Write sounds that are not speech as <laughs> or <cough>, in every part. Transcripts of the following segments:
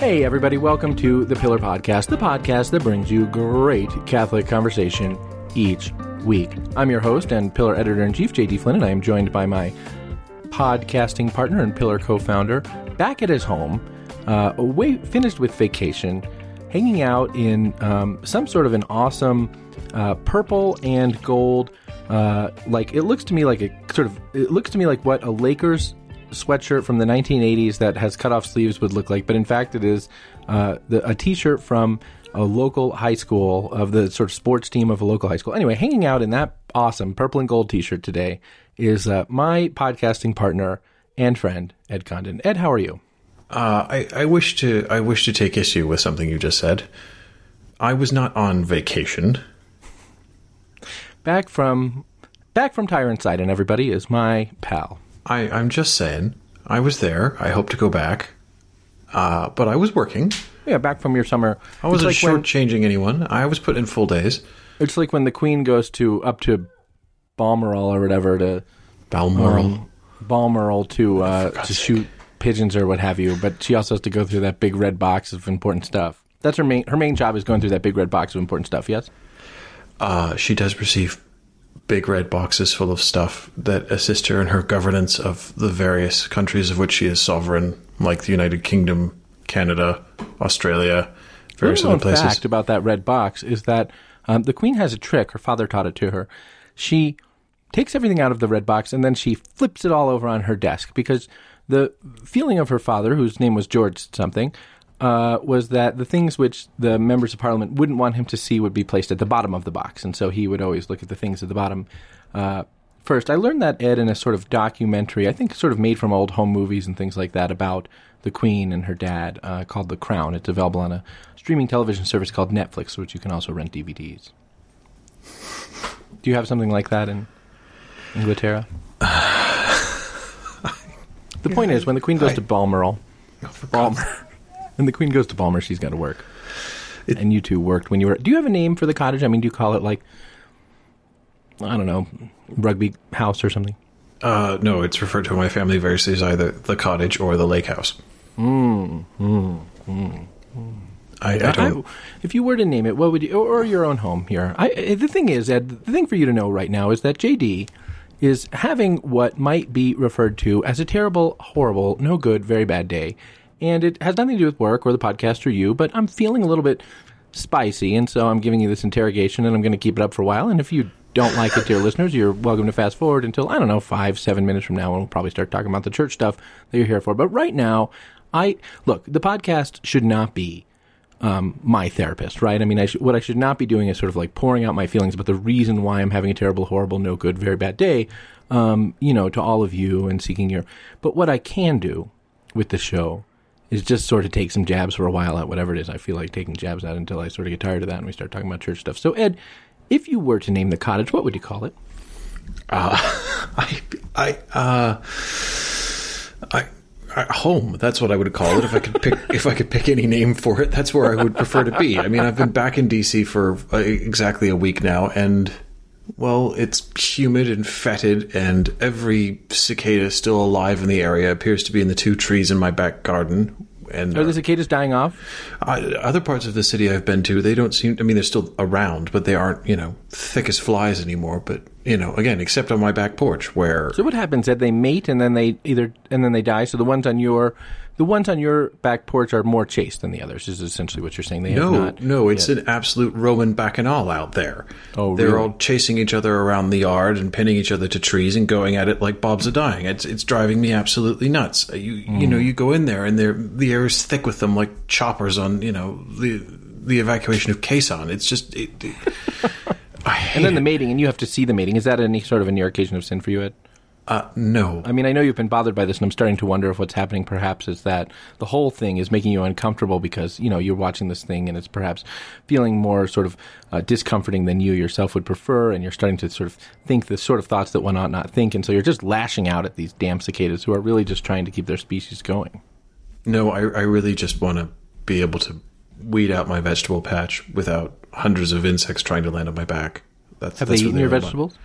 Hey, everybody, welcome to the Pillar Podcast, the podcast that brings you great Catholic conversation each week. I'm your host and Pillar editor in chief, JD Flynn, and I am joined by my podcasting partner and Pillar co founder back at his home, uh, away, finished with vacation, hanging out in um, some sort of an awesome uh, purple and gold. Uh, like it looks to me like a sort of it looks to me like what a Lakers sweatshirt from the 1980s that has cut off sleeves would look like, but in fact, it is uh, the, a T-shirt from a local high school of the sort of sports team of a local high school. Anyway, hanging out in that awesome purple and gold T-shirt today is uh, my podcasting partner and friend Ed Condon. Ed, how are you? Uh, I, I wish to I wish to take issue with something you just said. I was not on vacation. Back from back from Tyrant Side, and everybody is my pal. I, I'm just saying, I was there. I hope to go back. Uh, but I was working. Yeah, back from your summer. I wasn't like when, shortchanging anyone. I was put in full days. It's like when the Queen goes to up to Balmoral or whatever to Balmoral. um, Balmoral to uh, to sake. shoot pigeons or what have you, but she also has to go through that big red box of important stuff. That's her main her main job is going through that big red box of important stuff. Yes. Uh, she does receive big red boxes full of stuff that assist her in her governance of the various countries of which she is sovereign, like the United Kingdom, Canada, Australia, various other places. fact about that red box is that um, the queen has a trick. Her father taught it to her. She takes everything out of the red box and then she flips it all over on her desk because the feeling of her father, whose name was George something, uh, was that the things which the members of parliament wouldn't want him to see would be placed at the bottom of the box, and so he would always look at the things at the bottom. Uh, First, I learned that Ed in a sort of documentary, I think sort of made from old home movies and things like that about the Queen and her dad uh, called The Crown. It's available on a streaming television service called Netflix, which you can also rent DVDs. Do you have something like that in Inglaterra? <sighs> the point is, when the Queen goes I- to Balmoral, Balmer, when the Queen goes to Balmer, she's got to work. and you two worked when you were. Do you have a name for the cottage? I mean, do you call it like I don't know, rugby house or something? Uh, no, it's referred to in my family variously as either the cottage or the lake house. Hmm, hmm, hmm, I, I don't. if you were to name it, what would you, or, or your own home here? I, I- the thing is, Ed, the thing for you to know right now is that JD is having what might be referred to as a terrible, horrible, no good, very bad day. And it has nothing to do with work or the podcast or you, but I'm feeling a little bit spicy, and so I'm giving you this interrogation, and I'm going to keep it up for a while. And if you don't like it, dear <laughs> listeners, you're welcome to fast forward until, I don't know, five, seven minutes from now, and we'll probably start talking about the church stuff that you're here for. But right now, I look, the podcast should not be um, my therapist, right? I mean, I sh- what I should not be doing is sort of like pouring out my feelings about the reason why I'm having a terrible, horrible, no good, very bad day, um, you know, to all of you and seeking your. But what I can do with the show is just sort of take some jabs for a while at whatever it is I feel like taking jabs at until I sort of get tired of that and we start talking about church stuff. So, Ed, if you were to name the cottage, what would you call it? Uh, <laughs> I, I, uh, I, I, home. That's what I would call it if I could pick. <laughs> if I could pick any name for it, that's where I would prefer to be. I mean, I've been back in DC for uh, exactly a week now, and well, it's humid and fetid, and every cicada still alive in the area appears to be in the two trees in my back garden. And Are the uh, cicadas dying off? I, other parts of the city I've been to, they don't seem. I mean, they're still around, but they aren't, you know, thick as flies anymore. But you know, again, except on my back porch, where So what happens? That they mate and then they either and then they die. So the ones on your the ones on your back porch are more chaste than the others. Is essentially what you're saying. They have no, not. no, it's an absolute Roman bacchanal out there. Oh, they're really? all chasing each other around the yard and pinning each other to trees and going at it like Bob's a dying. It's it's driving me absolutely nuts. Uh, You you know, you go in there and they're the air is thick with them like choppers on you know the the evacuation of Saigon. It's just. It, it, <laughs> I hate And then the mating, and you have to see the mating. Is that any sort of a near occasion of sin for you, Ed? Uh, no. I mean, I know you've been bothered by this, and I'm starting to wonder if what's happening perhaps is that the whole thing is making you uncomfortable because, you know, you're watching this thing and it's perhaps feeling more sort of uh, discomforting than you yourself would prefer, and you're starting to sort of think the sort of thoughts that one ought not think, and so you're just lashing out at these damn cicadas who are really just trying to keep their species going. No, I, I really just want to be able to weed out my vegetable patch without hundreds of insects trying to land on my back. That's, Have that's they eaten your vegetables? want.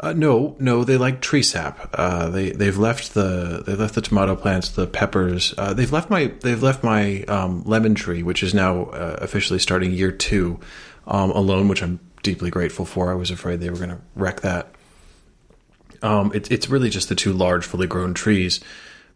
Uh, no, no, they like tree sap. Uh, they they've left the they left the tomato plants, the peppers. Uh, they've left my they've left my um, lemon tree, which is now uh, officially starting year two, um, alone, which I'm deeply grateful for. I was afraid they were going to wreck that. Um, it, it's really just the two large, fully grown trees.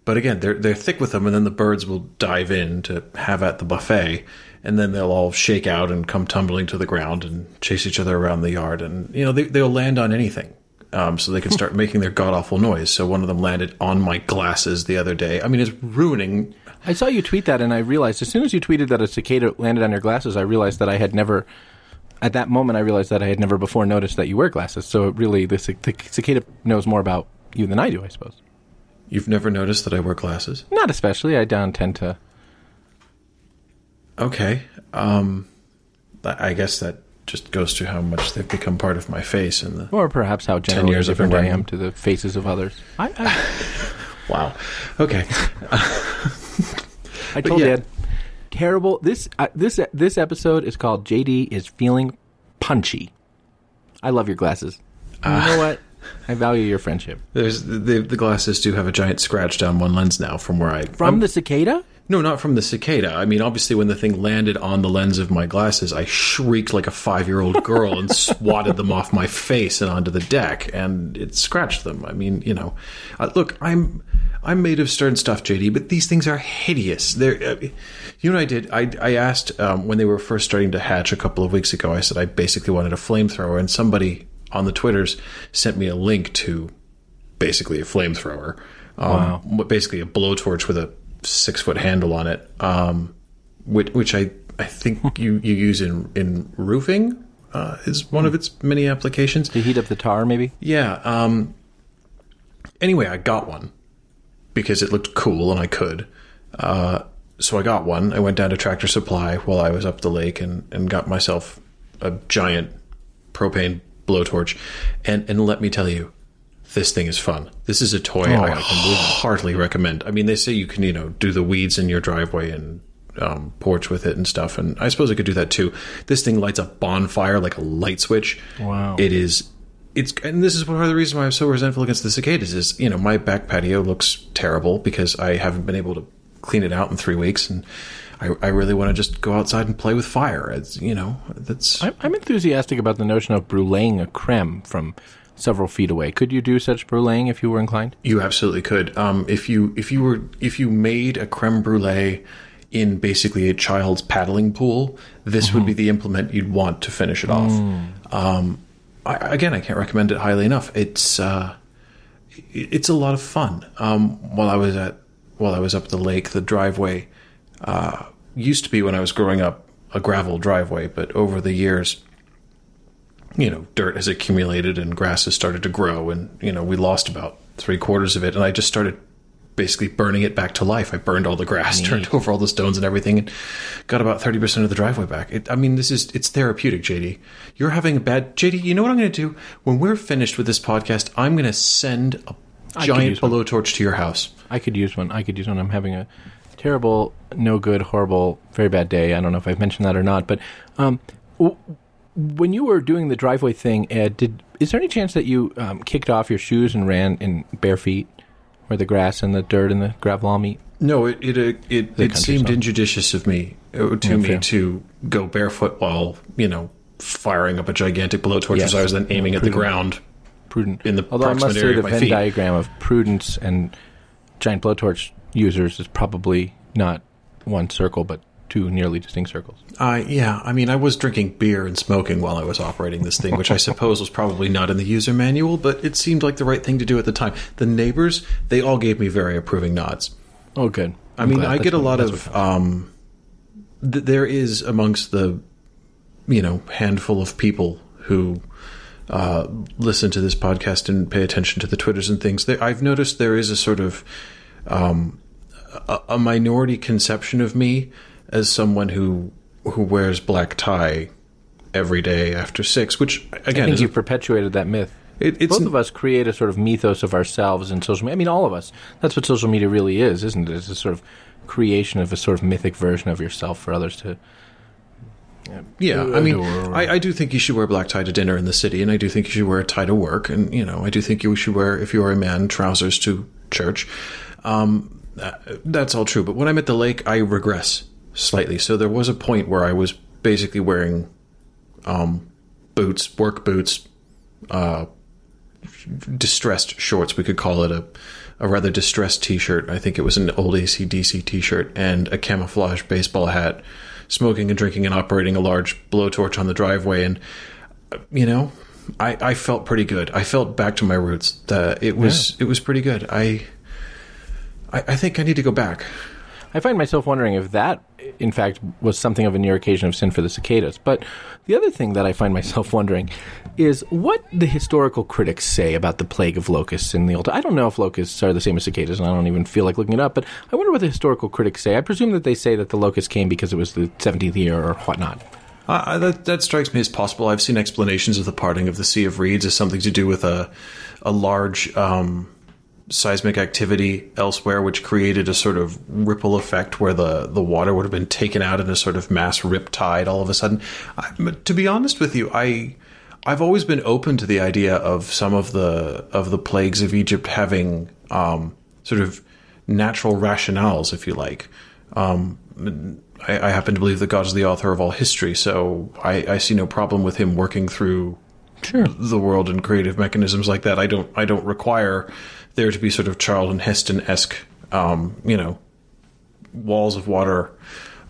But again, they're they're thick with them, and then the birds will dive in to have at the buffet, and then they'll all shake out and come tumbling to the ground and chase each other around the yard, and you know they they'll land on anything, um, so they can start <laughs> making their god awful noise. So one of them landed on my glasses the other day. I mean, it's ruining. I saw you tweet that, and I realized as soon as you tweeted that a cicada landed on your glasses, I realized that I had never. At that moment, I realized that I had never before noticed that you wear glasses. So really, the, the cicada knows more about you than I do, I suppose. You've never noticed that I wear glasses? Not especially. I don't tend to. Okay. Um, I guess that just goes to how much they've become part of my face and the. Or perhaps how generally years I've different I am to the faces of others. I, I, <laughs> Wow. Okay. <laughs> I told yeah. Dad. Terrible. This uh, this this episode is called JD is feeling punchy. I love your glasses. And you know what? I value your friendship. There's the the glasses do have a giant scratch down one lens now from where I From the cicada? No, not from the cicada. I mean, obviously, when the thing landed on the lens of my glasses, I shrieked like a five year old girl and <laughs> swatted them off my face and onto the deck, and it scratched them. I mean, you know, uh, look, I'm I'm made of stern stuff, JD, but these things are hideous. They're, uh, you know, what I did. I I asked um, when they were first starting to hatch a couple of weeks ago. I said I basically wanted a flamethrower, and somebody on the twitters sent me a link to basically a flamethrower. Um, Wow. Basically, a blowtorch with a six foot handle on it, um, which, which I I think you, you use in in roofing uh, is one of its many applications. To heat up the tar, maybe? Yeah. Um, anyway, I got one because it looked cool and I could. Uh, so I got one. I went down to Tractor Supply while I was up the lake and, and got myself a giant propane blowtorch. And and let me tell you, this thing is fun. This is a toy I, I heartily recommend. I mean, they say you can you know do the weeds in your driveway and um, porch with it and stuff, and I suppose I could do that too. This thing lights a bonfire like a light switch. Wow. It is. It's and this is part of the reason why I'm so resentful against the cicadas is you know my back patio looks terrible because I haven't been able to clean it out in three weeks and I, I really want to just go outside and play with fire. It's you know that's I'm, I'm enthusiastic about the notion of bruleeing a creme from several feet away. Could you do such bruleeing if you were inclined? You absolutely could. Um, if you if you were if you made a creme brulee in basically a child's paddling pool, this would be the implement you'd want to finish it off. Um, I, again, I can't recommend it highly enough. It's uh, it's a lot of fun. Um, while I was at while I was up the lake, the driveway uh, used to be when I was growing up a gravel driveway, but over the years you know, dirt has accumulated and grass has started to grow, and you know, we lost about three quarters of it, and I just started basically burning it back to life. I burned all the grass, <laughs> turned over all the stones and everything, and got about thirty percent of the driveway back. It, I mean, this is it's therapeutic, JD. You're having a bad JD. You know what I'm going to do when we're finished with this podcast? I'm going to send a giant use one. blowtorch to your house. I could use one. I could use one. I'm having a terrible, no good, horrible, very bad day. I don't know if I've mentioned that or not, but um, w- when you were doing the driveway thing, Ed, did is there any chance that you um, kicked off your shoes and ran in bare feet, where the grass and the dirt and the gravel all meet? No, it it it, it, it seemed injudicious of me uh, to Yeah, me fair. to go barefoot while you know firing up a gigantic blowtorch Yes. as I was then aiming at the ground. Prudent. In the Although I must say area the Venn feet. diagram of prudence and giant blowtorch users is probably not one circle, but two nearly distinct circles. Uh, yeah, I mean, I was drinking beer and smoking while I was operating this thing, which I suppose was probably not in the user manual, but it seemed like the right thing to do at the time. The neighbors, they all gave me very approving nods. Oh, good. I I'm mean, glad. I That's get a lot of. Um, th- there is amongst the, you know, handful of people who uh, listen to this podcast and pay attention to the Twitters and things. There, I've noticed there is a sort of um, a, a minority conception of me as someone who who wears black tie every day after six, which I again think you've perpetuated that myth. it, it's Both of us create a sort of mythos of ourselves in social media. I mean, all of us. That's what social media really is, isn't it? It's a sort of creation of a sort of mythic version of yourself for others to Yeah, I mean, I, I do think you should wear a black tie to dinner in the city, and I do think you should wear a tie to work, and you know, I do think you should wear, if you are a man, trousers to church. Um, that- that's all true. But when I'm at the lake, I regress slightly. So there was a point where I was basically wearing um, boots, work boots, uh, distressed shorts. We could call it a a rather distressed T-shirt. I think it was an old ACDC T-shirt and a camouflage baseball hat, smoking and drinking and operating a large blowtorch on the driveway. And you know, I, I felt pretty good. I felt back to my roots. That it was it was pretty good. I, I I think I need to go back. I find myself wondering if that, in fact, was something of a near occasion of sin for the cicadas. But the other thing that I find <laughs> myself wondering is what the historical critics say about the plague of locusts in the Old. I don't know if locusts are the same as cicadas, and I don't even feel like looking it up. But I wonder what the historical critics say. I presume that they say that the locusts came because it was the seventeenth year or whatnot. Uh, that that strikes me as possible. I've seen explanations of the parting of the Sea of Reeds as something to do with a a large um, seismic activity elsewhere, which created a sort of ripple effect where the the water would have been taken out in a sort of mass rip tide all of a sudden. I, but to be honest with you, I I've always been open to the idea of some of the of the plagues of Egypt having um, sort of natural rationales, if you like. Um, I, I happen to believe that God is the author of all history, so I, I see no problem with him working through Sure. the world and creative mechanisms like that. I don't I don't require there to be sort of Charlton Heston esque, um, you know, walls of water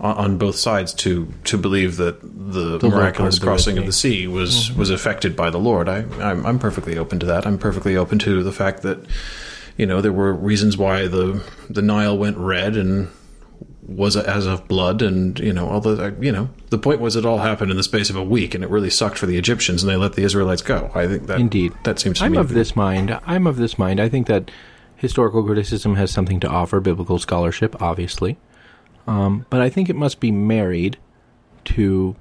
on, on both sides to to believe that the, part miraculous crossing of the sea was was affected by the Lord. I I'm, I'm perfectly open to that. I'm perfectly open to the fact that you know there were reasons why the the Nile went red and was as of blood and you know although you know the point was it all happened in the space of a week and it really sucked for the Egyptians and they let the Israelites go i think that Indeed. that seems to I'm of this mind. I'm of this mind. I think that historical criticism has something to offer biblical scholarship, obviously. Um, but I think it must be married to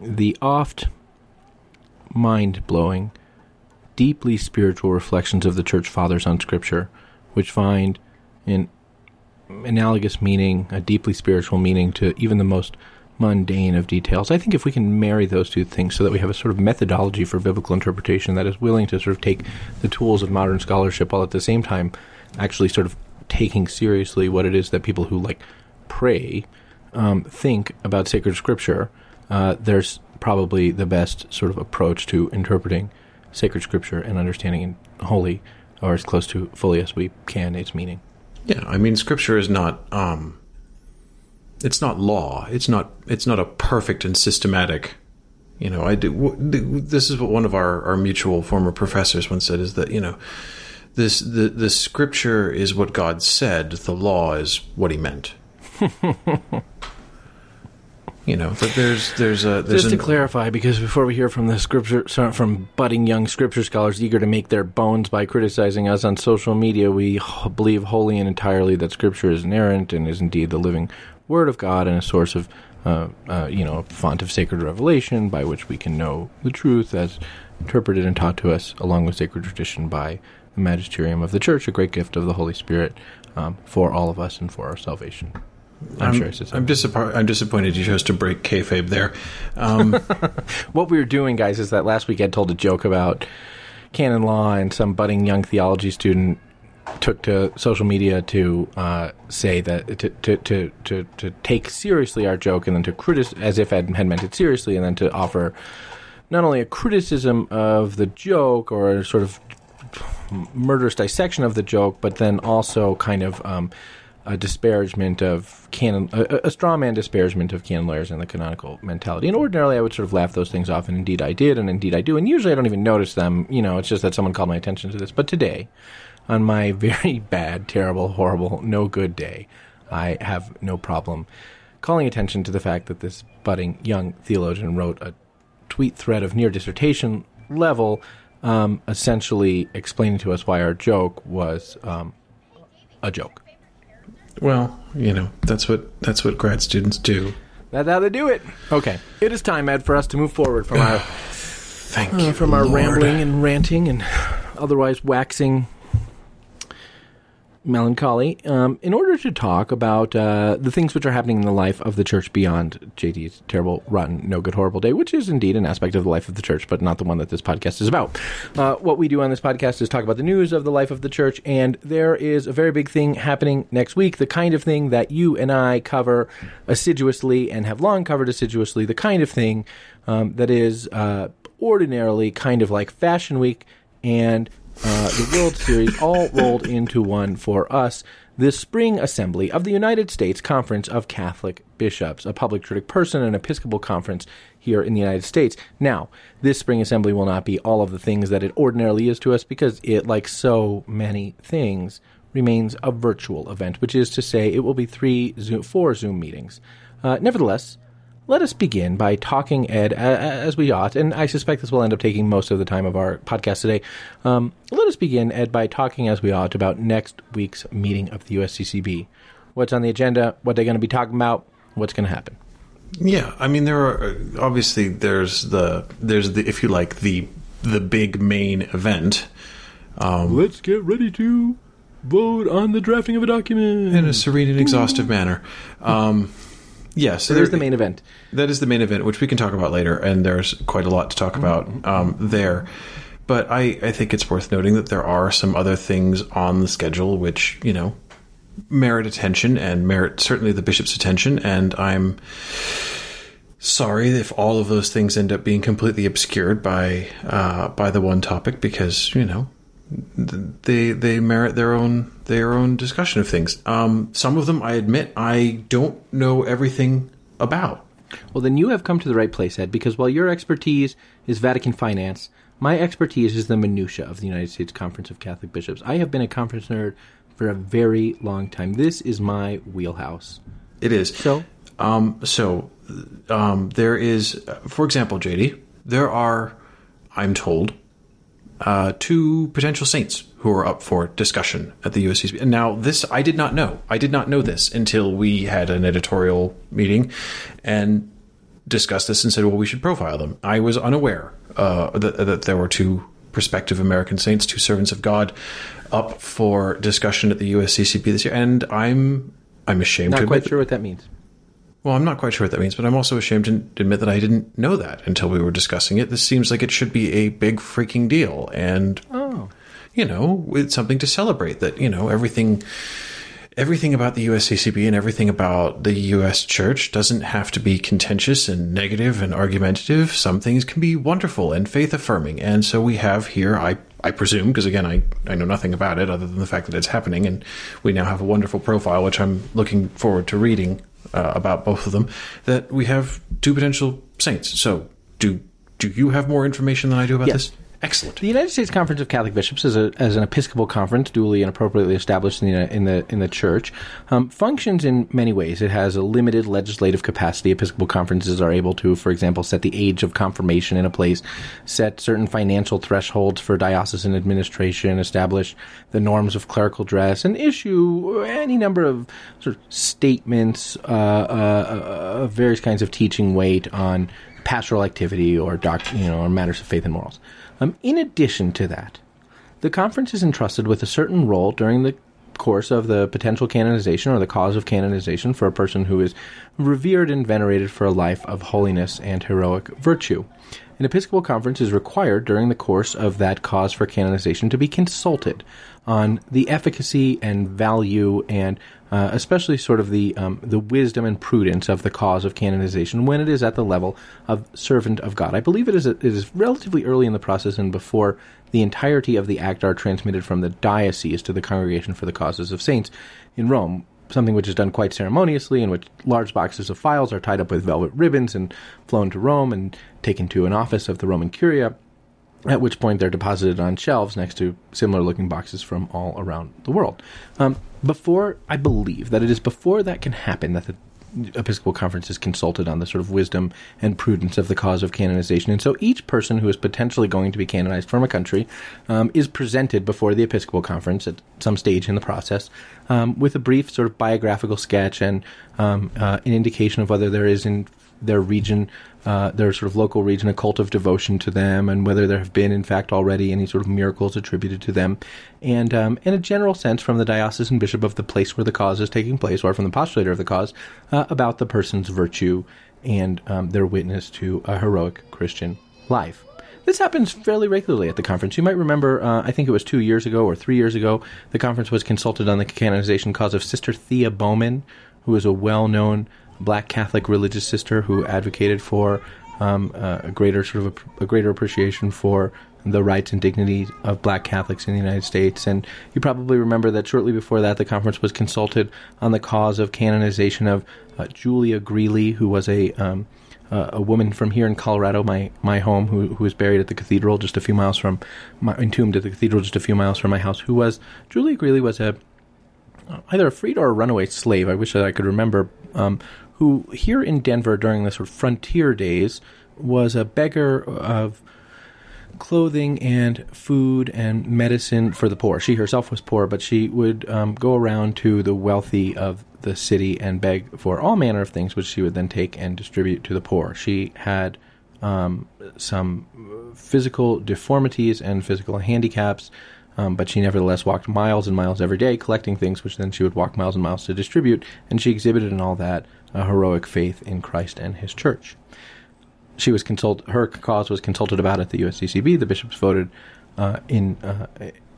the oft mind blowing, deeply spiritual reflections of the church fathers on Scripture, which find in analogous meaning, a deeply spiritual meaning to even the most mundane of details. I think if we can marry those two things so that we have a sort of methodology for biblical interpretation that is willing to sort of take the tools of modern scholarship while at the same time actually sort of taking seriously what it is that people who like pray um, think about sacred scripture, uh, there's probably the best sort of approach to interpreting sacred scripture and understanding in wholly or as close to fully as we can its meaning. Yeah i mean scripture is not um it's not law. It's not it's not a perfect and systematic you know i do this is what one of our our mutual former professors once said is that you know this the the scripture is what god said. The law is what he meant <laughs> you know that there's there's a there's Just to an- clarify, because before we hear from the scripture, from budding young scripture scholars eager to make their bones by criticizing us on social media, we believe wholly and entirely that scripture is inerrant and is indeed the living word of God and a source of, uh, uh, you know, a font of sacred revelation by which we can know the truth as interpreted and taught to us, along with sacred tradition by the magisterium of the church, a great gift of the Holy Spirit um, for all of us and for our salvation. I'm, I'm, sure I said I'm. I'm disappointed you chose to break kayfabe there. Um, <laughs> what we were doing, guys, is that last week I told a joke about canon law, and some budding young theology student took to social media to uh, say that to, to, to, to, to take seriously our joke, and then to criticize as if I had, had meant it seriously, and then to offer not only a criticism of the joke or a sort of murderous dissection of the joke, but then also kind of um, a disparagement of canon, a, a straw man disparagement of canon lawyers and the canonical mentality. And ordinarily, I would sort of laugh those things off, and indeed I did, and indeed I do. And usually, I don't even notice them. You know, it's just that someone called my attention to this. But today, on my <laughs> very bad, terrible, horrible, no good day, I have no problem calling attention to the fact that this budding young theologian wrote a tweet thread of near dissertation level, um, essentially explaining to us why our joke was um, a joke. Well, you know that's what that's what grad students do. That's how they do it. Okay, it is time, Ed, for us to move forward from <sighs> our Thank uh, you from our Lord. rambling and ranting and otherwise waxing melancholy, um, in order to talk about uh, the things which are happening in the life of the church beyond JD's terrible, rotten, no good, horrible day, which is indeed an aspect of the life of the church, but not the one that this podcast is about. Uh, what we do on this podcast is talk about the news of the life of the church, and there is a very big thing happening next week, the kind of thing that you and I cover assiduously and have long covered assiduously, the kind of thing um, that is uh, ordinarily kind of like Fashion Week and uh, the World Series all rolled into one for us. The Spring Assembly of the United States Conference of Catholic Bishops, a public juridic person and Episcopal conference here in the United States. Now, this Spring Assembly will not be all of the things that it ordinarily is to us because it, like so many things, remains a virtual event, which is to say, it will be three, Zoom, four Zoom meetings. Uh, nevertheless, let us begin by talking, Ed, as we ought, and I suspect this will end up taking most of the time of our podcast today. Um, let us begin, Ed, by talking as we ought about next week's meeting of the USCCB. What's on the agenda? What they're going to be talking about? What's going to happen? Yeah, I mean, there are obviously there's the there's the if you like the the big main event. Um, Let's get ready to vote on the drafting of a document in a serene and exhaustive manner. Um, yeah, so, there's the main event. That is the main event, which we can talk about later, and there's quite a lot to talk about um, there. But I, I think it's worth noting that there are some other things on the schedule which, you know, merit attention and merit certainly the bishop's attention. And I'm sorry if all of those things end up being completely obscured by uh, by the one topic because you know they they merit their own their own discussion of things. Um, some of them, I admit, I don't know everything about. Well, then you have come to the right place, Ed, because while your expertise is Vatican finance, my expertise is the minutia of the United States Conference of Catholic Bishops. I have been a conference nerd for a very long time. This is my wheelhouse. It is. So, um, so um, there is, for example, JD, there are, I'm told, uh, two potential saints who are up for discussion at the USCCB. And now, this I did not know. I did not know this until we had an editorial meeting and discussed this and said, well, we should profile them. I was unaware uh, that, that there were two prospective American saints, two servants of God, up for discussion at the USCCB this year, and I'm I'm ashamed. Not to quite sure what that means. Well, I'm not quite sure what that means, but I'm also ashamed to admit that I didn't know that until we were discussing it. This seems like it should be a big freaking deal, and oh, you know, it's something to celebrate. That you know everything, everything about the USCCB and everything about the U.S. Church doesn't have to be contentious and negative and argumentative. Some things can be wonderful and faith affirming, and so we have here. I I presume, because again, I, I know nothing about it other than the fact that it's happening, and we now have a wonderful profile, which I'm looking forward to reading uh, about both of them that we have two potential saints. So, do do you have more information than I do about yes. this? Excellent. The United States Conference of Catholic Bishops, as, a, an Episcopal conference, duly and appropriately established in the in the, in the Church, um, functions in many ways. It has a limited legislative capacity. Episcopal conferences are able to, for example, set the age of confirmation in a place, set certain financial thresholds for diocesan administration, establish the norms of clerical dress, and issue any number of sort of statements uh, uh, of various kinds of teaching weight on pastoral activity or doc, you know, or matters of faith and morals. Um, in addition to that, the conference is entrusted with a certain role during the course of the potential canonization or the cause of canonization for a person who is revered and venerated for a life of holiness and heroic virtue. An Episcopal conference is required during the course of that cause for canonization to be consulted on the efficacy and value and uh, especially sort of the um, the wisdom and prudence of the cause of canonization when it is at the level of servant of God. I believe it is a, it is relatively early in the process and before the entirety of the act are transmitted from the diocese to the Congregation for the Causes of Saints in Rome. Something which is done quite ceremoniously, in which large boxes of files are tied up with velvet ribbons and flown to Rome and taken to an office of the Roman Curia at which point they're deposited on shelves next to similar looking boxes from all around the world. Um, before, I believe that it is before that can happen that the Episcopal Conference is consulted on the sort of wisdom and prudence of the cause of canonization. And so each person who is potentially going to be canonized from a country um, is presented before the Episcopal Conference at some stage in the process um, with a brief sort of biographical sketch and um, uh, an indication of whether there is in their region, uh, their sort of local region, a cult of devotion to them, and whether there have been, in fact, already any sort of miracles attributed to them, and um, in a general sense from the diocesan bishop of the place where the cause is taking place, or from the postulator of the cause, uh, about the person's virtue and um, their witness to a heroic Christian life. This happens fairly regularly at the conference. You might remember, uh, I think it was two years ago or three years ago, the conference was consulted on the canonization cause of Sister Thea Bowman, who is a well known black Catholic religious sister who advocated for um, a greater sort of a, a, greater appreciation for the rights and dignity of black Catholics in the United States. And you probably remember that shortly before that, the conference was consulted on the cause of canonization of uh, Julia Greeley, who was a um, uh, a woman from here in Colorado, my my home, who who was buried at the cathedral just a few miles from, my, entombed at the cathedral just a few miles from my house. Who was Julia Greeley was a either a freed or a runaway slave. I wish that I could remember. Um, who here in Denver during the sort of frontier days was a beggar of clothing and food and medicine for the poor. She herself was poor, but she would um, go around to the wealthy of the city and beg for all manner of things, which she would then take and distribute to the poor. She had um, some physical deformities and physical handicaps, um, but she nevertheless walked miles and miles every day collecting things, which then she would walk miles and miles to distribute, and she exhibited in all that a heroic faith in Christ and His Church. She was consult. Her cause was consulted about at the USCCB. The bishops voted uh, in, uh,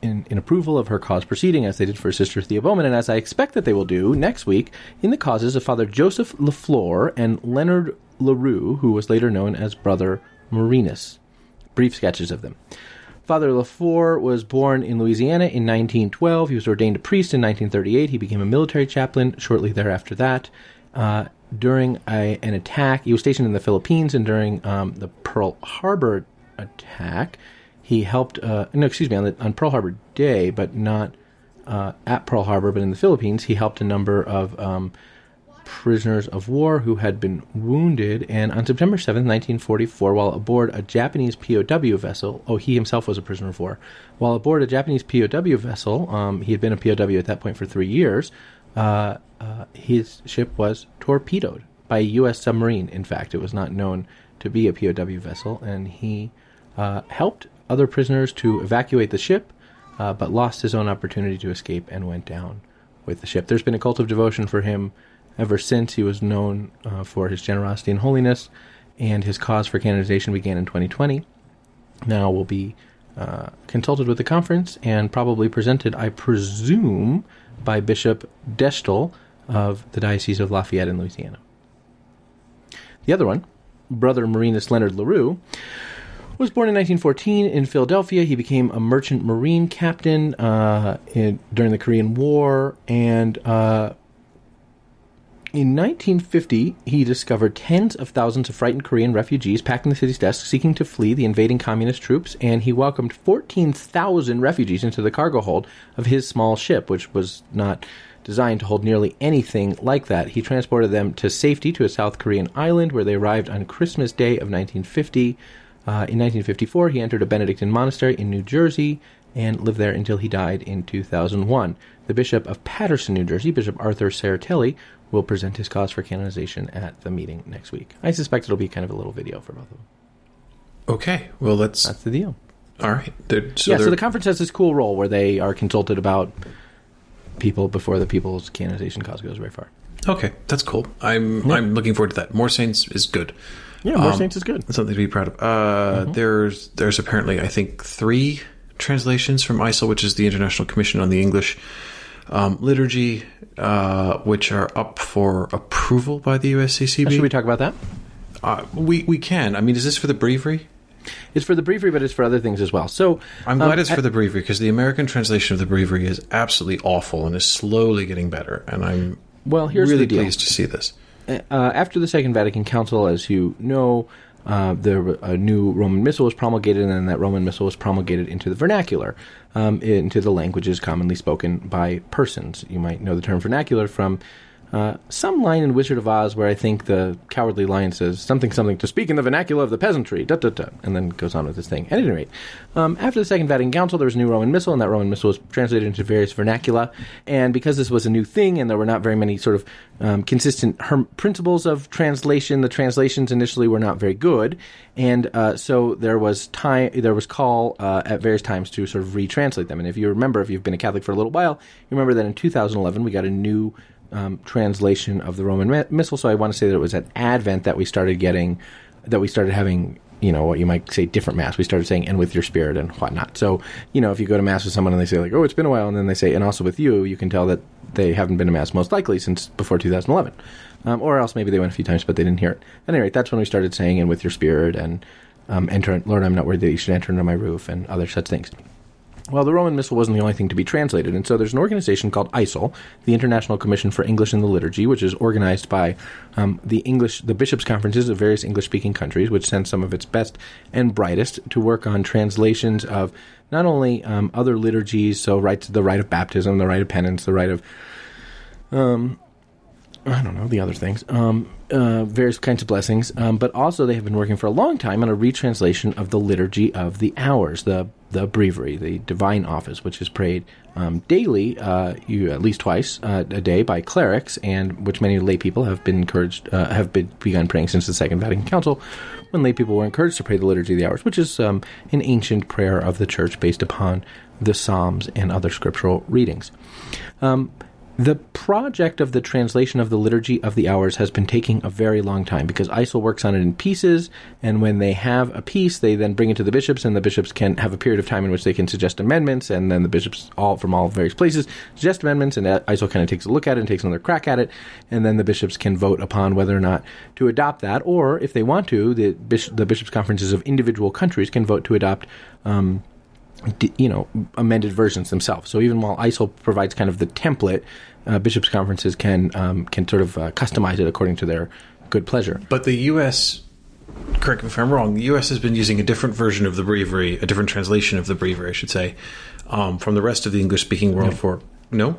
in in approval of her cause proceeding, as they did for Sister Thea Bowman, and as I expect that they will do next week in the causes of Father Joseph LaFleur and Leonard LaRue, who was later known as Brother Marinus. Brief sketches of them. Father LaFleur was born in Louisiana in 1912. He was ordained a priest in 1938. He became a military chaplain shortly thereafter that. Uh, during a, an attack, he was stationed in the Philippines, and during um, the Pearl Harbor attack, he helped. Uh, no, excuse me, on, the, on, Pearl Harbor Day, but not uh, at Pearl Harbor, but in the Philippines, he helped a number of um, prisoners of war who had been wounded. And on September 7th, 1944, while aboard a Japanese POW vessel, oh, he himself was a prisoner of war. While aboard a Japanese POW vessel, um, he had been a POW at that point for three years. Uh, uh, his ship was torpedoed by a U.S. submarine. In fact, it was not known to be a POW vessel, and he uh, helped other prisoners to evacuate the ship, uh, but lost his own opportunity to escape and went down with the ship. There's been a cult of devotion for him ever since. He was known uh, for his generosity and holiness, and his cause for canonization began in 2020. Now will be uh, consulted with the conference and probably presented, I presume, by Bishop Deshotel of the Diocese of Lafayette in Louisiana. The other one, Brother Marinus Leonard LaRue, was born in 1914 in Philadelphia. He became a merchant marine captain uh, in, during the Korean War, and uh, in 1950, he discovered tens of thousands of frightened Korean refugees packed in the city's desks seeking to flee the invading communist troops, and he welcomed 14,000 refugees into the cargo hold of his small ship, which was not designed to hold nearly anything like that. He transported them to safety to a South Korean island where they arrived on Christmas Day of 1950. Uh, in 1954, he entered a Benedictine monastery in New Jersey and lived there until he died in 2001. The Bishop of Paterson, New Jersey, Bishop Arthur Serratelli, will present his cause for canonization at the meeting next week. I suspect it'll be kind of a little video for both of them. Okay, well, that's that's the deal. All right. They're, so yeah, so the conference has this cool role where they are consulted about people before the people's canonization cause goes very far. Okay, that's cool. I'm yeah. I'm looking forward to that. More saints is good. Yeah, more um, saints is good. Something to be proud of. Uh, mm-hmm. There's there's apparently I think three translations from ICEL, which is the International Commission on the English um, Liturgy, uh, which are up for approval by the USCCB. Should we talk about that? Uh, we we can. I mean, is this for the breviary? It's for the breviary, but it's for other things as well. So I'm glad um, it's for the breviary because the American translation of the breviary is absolutely awful and is slowly getting better. And I'm well, here's really pleased to see this. Uh, after the Second Vatican Council, as you know, uh, the a new Roman Missal was promulgated, and then that Roman Missal was promulgated into the vernacular, um, into the languages commonly spoken by persons. You might know the term vernacular from uh, some line in Wizard of Oz where I think the Cowardly Lion says something, something to speak in the vernacular of the peasantry, da, da, da, and then goes on with this thing. At any rate, um, after the Second Vatican Council, there was a new Roman Missal, and that Roman Missal was translated into various vernacular. And because this was a new thing, and there were not very many sort of um, consistent herm- principles of translation, the translations initially were not very good, and uh, so there was time, there was call uh, at various times to sort of retranslate them. And if you remember, if you've been a Catholic for a little while, you remember that in 2011 we got a new um, translation of the Roman Missal. So I want to say that it was at Advent that we started getting, that we started having, you know, what you might say different mass. We started saying "and with your spirit" and whatnot. So you know, if you go to mass with someone and they say like, "Oh, it's been a while," and then they say "and also with you," you can tell that they haven't been to mass most likely since before 2011, um, or else maybe they went a few times but they didn't hear it. At any rate, that's when we started saying "and with your spirit" and um, enter, Lord, I'm not worthy that you should enter under my roof, and other such things. Well, the Roman Missal wasn't the only thing to be translated, and so there's an organization called ICEL, the International Commission for English in the Liturgy, which is organized by um, the English, the bishops' conferences of various English-speaking countries, which sends some of its best and brightest to work on translations of not only um, other liturgies, so rites, the rite of baptism, the rite of penance, the rite of, um, I don't know, the other things, um, uh, various kinds of blessings, um, but also they have been working for a long time on a retranslation of the liturgy of the hours, the the breviary, the divine office, which is prayed um, daily, uh, you, at least twice uh, a day by clerics, and which many lay people have been encouraged, uh, have been, begun praying since the Second Vatican Council, when lay people were encouraged to pray the Liturgy of the Hours, which is um, an ancient prayer of the Church based upon the Psalms and other scriptural readings. Um, the project of the translation of the Liturgy of the Hours has been taking a very long time because ICEL works on it in pieces, and when they have a piece, they then bring it to the bishops, and the bishops can have a period of time in which they can suggest amendments, and then the bishops, all from all various places, suggest amendments, and ICEL kind of takes a look at it and takes another crack at it, and then the bishops can vote upon whether or not to adopt that, or if they want to, the, the bishops' conferences of individual countries can vote to adopt. Um, you know amended versions themselves. So even while ICEL provides kind of the template, uh, bishops' conferences can um, can sort of uh, customize it according to their good pleasure. But the U.S. Correct me if I'm wrong. The U.S. has been using a different version of the breviary, a different translation of the breviary, I should say, um, from the rest of the English-speaking world. No. For no,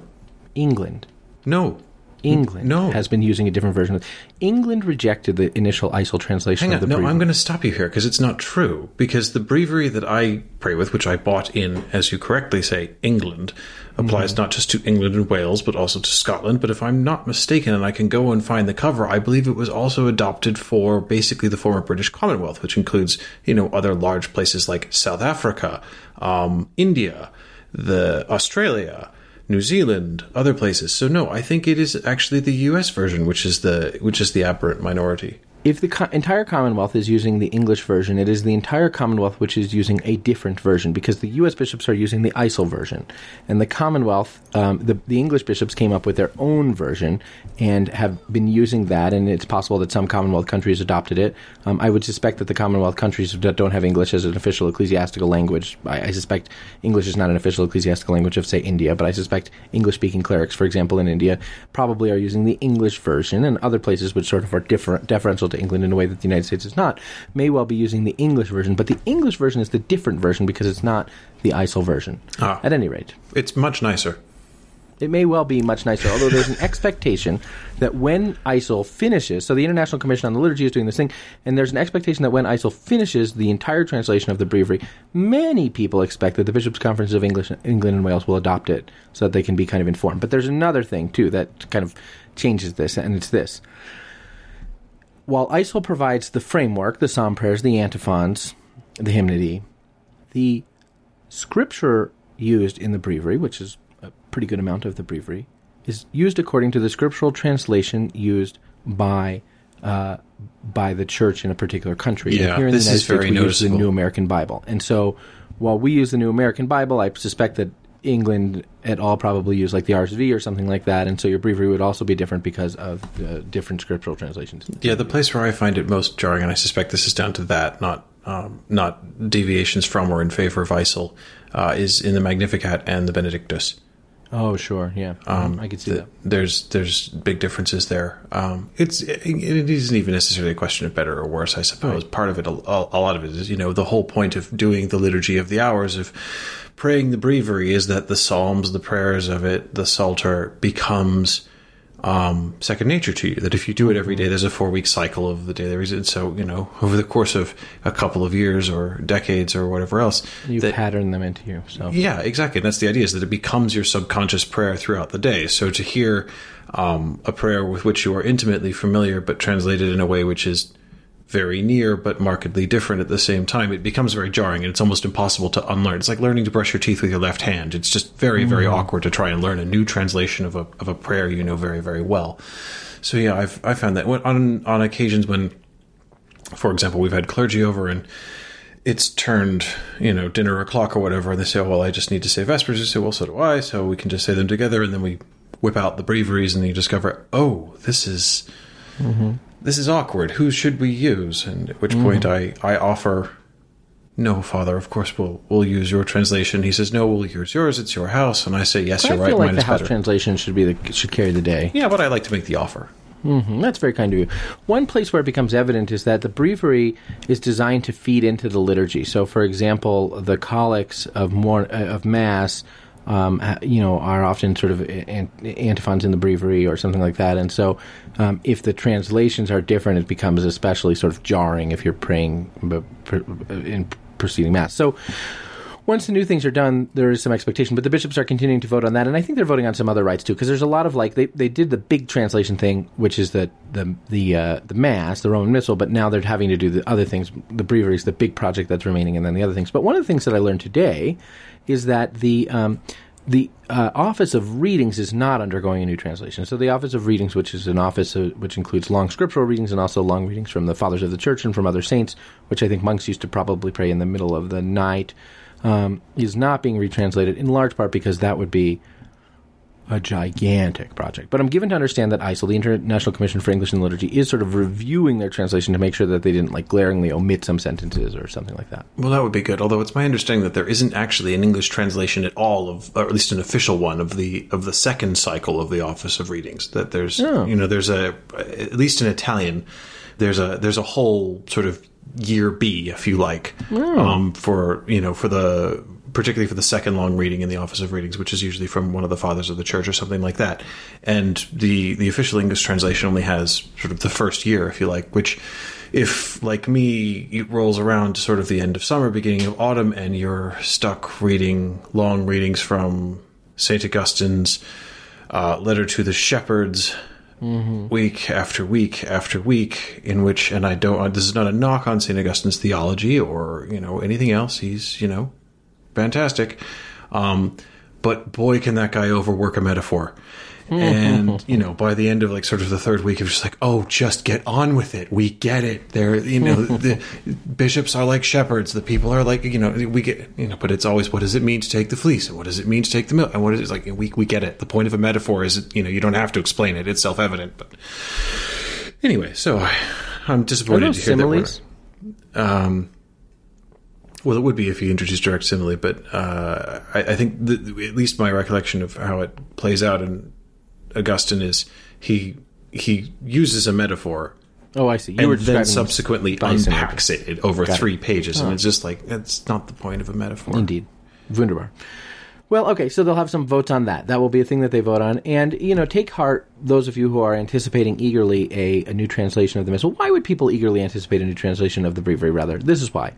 England. No, England no. has been using a different version. England rejected the initial ICEL translation Hang of the on, no. I'm going to stop you here because it's not true. Because the breviary that I pray with, which I bought in, as you correctly say, England, applies mm-hmm. not just to England and Wales, but also to Scotland. But if I'm not mistaken, and I can go and find the cover, I believe it was also adopted for basically the former British Commonwealth, which includes, you know, other large places like South Africa, um, India, the Australia, New Zealand, other places. So no, I think it is actually the U.S. version, which is the which is the aberrant minority if the co- entire Commonwealth is using the English version, it is the entire Commonwealth which is using a different version because the U.S. bishops are using the ICEL version, and the Commonwealth, um, the the English bishops came up with their own version and have been using that. And it's possible that some Commonwealth countries adopted it. Um, I would suspect that the Commonwealth countries that don't have English as an official ecclesiastical language, I, I suspect English is not an official ecclesiastical language of say India, but I suspect English-speaking clerics, for example, in India, probably are using the English version, and other places which sort of are different deferential to England in a way that the United States is not, may well be using the English version, but the English version is the different version because it's not the ICEL version. Ah. At any rate, it's much nicer. It may well be much nicer, although there's an <laughs> expectation that when ICEL finishes, so the International Commission on the Liturgy is doing this thing, and there's an expectation that when ICEL finishes the entire translation of the breviary, many people expect that the Bishops' Conference of English, England and Wales will adopt it so that they can be kind of informed. But there's another thing, too, that kind of changes this, and it's this while ICEL provides the framework, the psalm prayers, the antiphons, the hymnody, the scripture used in the breviary, which is a pretty good amount of the breviary, is used according to the scriptural translation used by uh, by the church in a particular country. Yeah, and here in this the United is States, very we use the. New American Bible, and so while we use the New American Bible, I suspect that England at all probably use like the RSV or something like that, and so your breviary would also be different because of uh, different scriptural translations. Yeah, the place where I find it most jarring, and I suspect this is down to that, not um, not deviations from or in favor of ICEL, uh, is in the Magnificat and the Benedictus. Oh, sure, yeah, um, I could see the- that. There's there's big differences there. Um, it's it, it isn't even necessarily a question of better or worse. I suppose Right. part of it, a, a lot of it is you know the whole point of doing the liturgy of the hours of praying the breviary is that the psalms, the prayers of it, the psalter becomes um, second nature to you. That if you do it every day, there's a four week cycle of the daily reason. So you know, over the course of a couple of years or decades or whatever else, You that, pattern them into you. So yeah, exactly. And that's the idea is that it becomes your subconscious prayer throughout the day. So to hear um, a prayer with which you are intimately familiar, but translated in a way which is very near but markedly different at the same time, it becomes very jarring and it's almost impossible to unlearn. It's like learning to brush your teeth with your left hand. It's just very, hmm. very awkward to try and learn a new translation of a of a prayer you know very, very well. So yeah, I've I found that when, on on occasions when, for example, we've had clergy over and it's turned, you know, dinner o'clock or whatever, and they say, oh, well, I just need to say Vespers. You say, well, so do I. So we can just say them together, and then we whip out the breviaries, and you discover, oh, this is mm-hmm. This is awkward. Who should we use? And at which point I I offer. No, Father. Of course, we'll we'll use your translation. He says, "No, we'll use yours. It's your house." And I say, "Yes, I you're I feel right. like Mine the house better." translation should be the should carry the day. yeah, but I like to make the offer. Mm, That's very kind of you. One place where it becomes evident is that the breviary is designed to feed into the liturgy. So, for example, the collects of mor- uh, of mass, um, you know, are often sort of an- antiphons in the breviary or something like that. And so, um, if the translations are different, it becomes especially sort of jarring if you're praying in preceding mass. So. Once the new things are done, there is some expectation, but the bishops are continuing to vote on that, and I think they're voting on some other rites too, because there's a lot of like they, they did the big translation thing, which is the the the uh, the mass, the Roman Missal, but now they're having to do the other things. The breviary is the big project that's remaining, and then the other things. But one of the things that I learned today is that the um, the uh, Office of Readings is not undergoing a new translation. So the Office of Readings, which is an office uh, which includes long scriptural readings and also long readings from the Fathers of the Church and from other saints, which I think monks used to probably pray in the middle of the night, um, is not being retranslated in large part because that would be a gigantic project. But I'm given to understand that ICEL, the International Commission for English and Liturgy, is sort of reviewing their translation to make sure that they didn't like glaringly omit some sentences or something like that. Well, that would be good. Although it's my understanding that there isn't actually an English translation at all of, or at least an official one of the of the second cycle of the Office of Readings. That there's, Oh. you know, there's a at least in Italian, there's a there's a whole sort of year B, if you like, um, for you know for the particularly for the second long reading in the Office of Readings, which is usually from one of the Fathers of the Church or something like that. And the the official English translation only has sort of the first year, if you like, which if like me it rolls around to sort of the end of summer beginning of autumn and you're stuck reading long readings from saint augustine's uh, letter to the shepherds week after week after week in which and i don't this is not a knock on saint augustine's theology or you know anything else he's you know fantastic. Um, but boy can that guy overwork a metaphor. And <laughs> you know by the end of like sort of the third week it was just like oh just get on with it. We get it. They're you know <laughs> the bishops are like shepherds. The people are like you know we get you know but it's always what does it mean to take the fleece? And what does it mean to take the milk? And what is it like we, we get it. The point of a metaphor is you know you don't have to explain it. It's self-evident. But anyway so I, i'm disappointed to hear that similes? um, well, it would be if he introduced direct simile, but uh, I, I think the, at least my recollection of how it plays out in Augustine is he he uses a metaphor Oh, I see. You and were then subsequently unpacks it over Got it. three pages, and it's just like that's not the point of a metaphor. Indeed. Wunderbar. Well, okay, so they'll have some votes on that. That will be a thing that they vote on. And, you know, take heart, those of you who are anticipating eagerly a, a new translation of the Missal. Why would people eagerly anticipate a new translation of the Breviary, rather? This is why.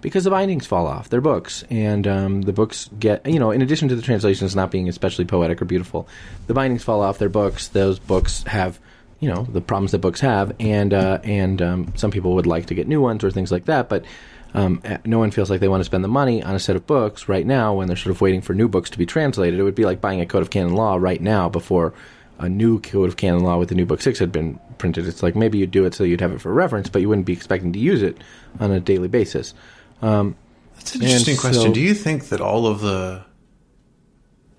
Because the bindings fall off. They're books. And um, the books get, you know, in addition to the translations not being especially poetic or beautiful, the bindings fall off their books. Those books have, you know, the problems that books have. And, uh, and um, some people would like to get new ones or things like that. But um, uh, no one feels like they want to spend the money on a set of books right now when they're sort of waiting for new books to be translated. It would be like buying a code of canon law right now before a new code of canon law with the new book six had been printed. It's like maybe you'd do it so you'd have it for reference, but you wouldn't be expecting to use it on a daily basis. Um, That's an interesting And question. so- Do you think that all of the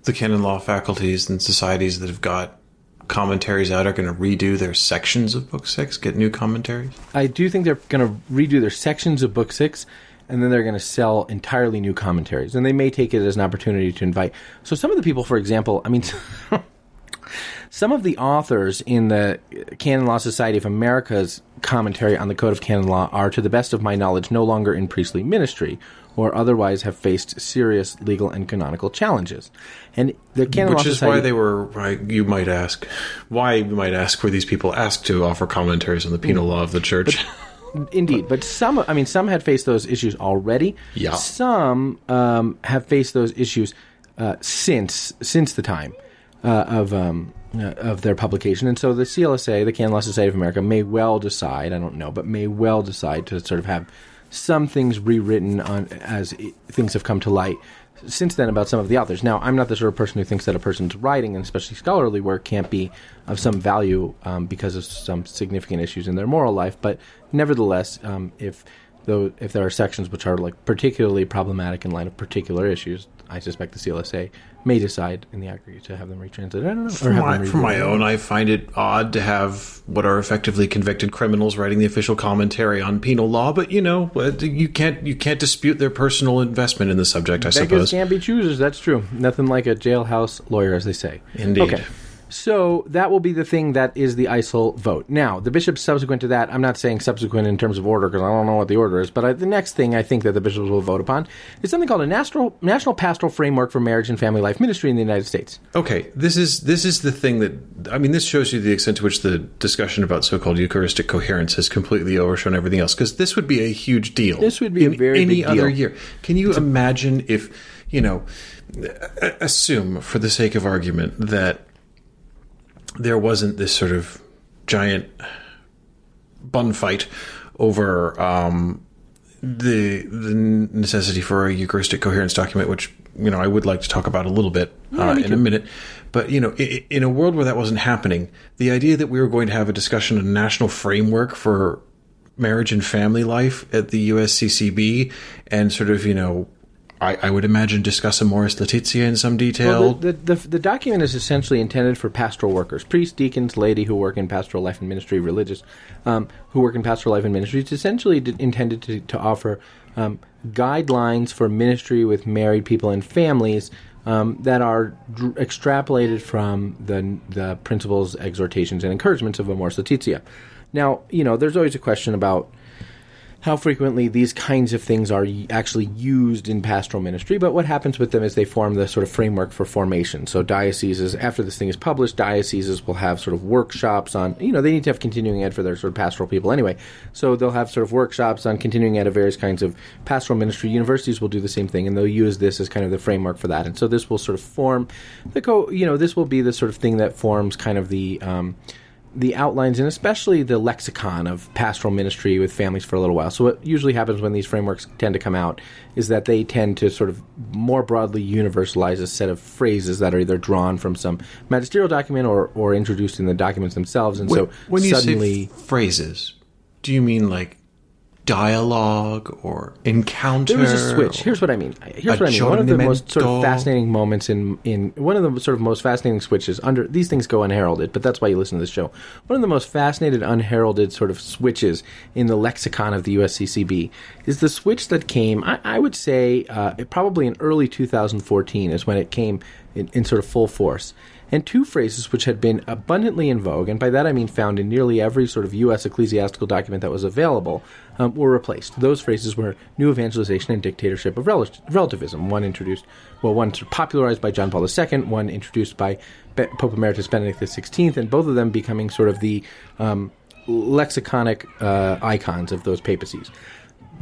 the canon law faculties and societies that have got commentaries out are going to redo their sections of Book Six, get new commentaries? I do think they're going to redo their sections of book six, and then they're going to sell entirely new commentaries. And they may take it as an opportunity to invite. So some of the people, for example, I mean, <laughs> Some of the authors in the Canon Law Society of America's commentary on the Code of Canon Law are, to the best of my knowledge, no longer in priestly ministry or otherwise have faced serious legal and canonical challenges. And the Canon Which is Society, why they were, right, you might ask, why you might ask were these people asked to offer commentaries on the penal law of the church? Indeed, but some, I mean, some had faced those issues already. Yeah. Some um, have faced those issues uh, since since the time uh, of um, uh, of their publication, and so the CLSA, the Canon Law Society of America, may well decide. I don't know, but may well decide to sort of have some things rewritten on as it, things have come to light since then about some of the authors. Now, I'm not the sort of person who thinks that a person's writing, and especially scholarly work, can't be of some value um, because of some significant issues in their moral life. But nevertheless, um, if though if there are sections which are like particularly problematic in light of particular issues, I suspect the CLSA may decide in the aggregate to have them retranslated. I don't know. For my, for my own, I find it odd to have what are effectively convicted criminals writing the official commentary on penal law. But you know, uh, you can't you can't dispute their personal investment in the subject. I Beggars suppose. can't be choosers. That's true. Nothing like a jailhouse lawyer, as they say. Indeed. Okay. So that will be the thing that is the ICEL vote. Now, the bishops subsequent to that, I'm not saying subsequent in terms of order because I don't know what the order is, but I, the next thing I think that the bishops will vote upon is something called a national national pastoral framework for marriage and family life ministry in the United States. Okay, this is this is the thing that I mean. This shows you the extent to which the discussion about so-called Eucharistic coherence has completely overshone everything else. Because this would be a huge deal. This would be a very any big other deal. year. Can you imagine if you know? Assume, for the sake of argument, that there wasn't this sort of giant bun fight over um, the the necessity for a Eucharistic coherence document, which you know I would like to talk about a little bit uh, me in a minute. But you know, i- in a world where that wasn't happening, the idea that we were going to have a discussion on a national framework for marriage and family life at the USCCB, and sort of you know. I, I would imagine discuss Amoris Laetitia in some detail. Well, the, the, the, the document is essentially intended for pastoral workers, priests, deacons, laity who work in pastoral life and ministry, religious um, who work in pastoral life and ministry. It's essentially d- intended to, to offer um, guidelines for ministry with married people and families um, that are dr- extrapolated from the, the principles, exhortations, and encouragements of Amoris Laetitia. Now, you know, there's always a question about how frequently these kinds of things are actually used in pastoral ministry, but what happens with them is they form the sort of framework for formation. So dioceses, after this thing is published, dioceses will have sort of workshops on, you know, they need to have continuing ed for their sort of pastoral people anyway. So they'll have sort of workshops on continuing ed of various kinds of pastoral ministry. Universities will do the same thing, and they'll use this as kind of the framework for that. And so this will sort of form the co, you know, this will be the sort of thing that forms kind of the, um, the outlines and especially the lexicon of pastoral ministry with families for a little while. So what usually happens when these frameworks tend to come out is that they tend to sort of more broadly universalize a set of phrases that are either drawn from some magisterial document or, or introduced in the documents themselves. And so when you suddenly say f- phrases, do you mean like dialogue or encounter? There was a switch. Here's what I mean. Here's what I mean. One of the most sort of fascinating moments in in one of the sort of most fascinating switches under these things go unheralded, but that's why you listen to this show. One of the most fascinated unheralded sort of switches in the lexicon of the USCCB is the switch that came. I, I would say uh, probably in early 2014 is when it came in, in sort of full force. And two phrases which had been abundantly in vogue, and by that I mean found in nearly every sort of U.S. ecclesiastical document that was available, um, were replaced. Those phrases were new evangelization and dictatorship of rel- relativism. One introduced, well, one popularized by John Paul II, one introduced by Be- Pope Emeritus Benedict XVI, and both of them becoming sort of the um, lexiconic uh, icons of those papacies.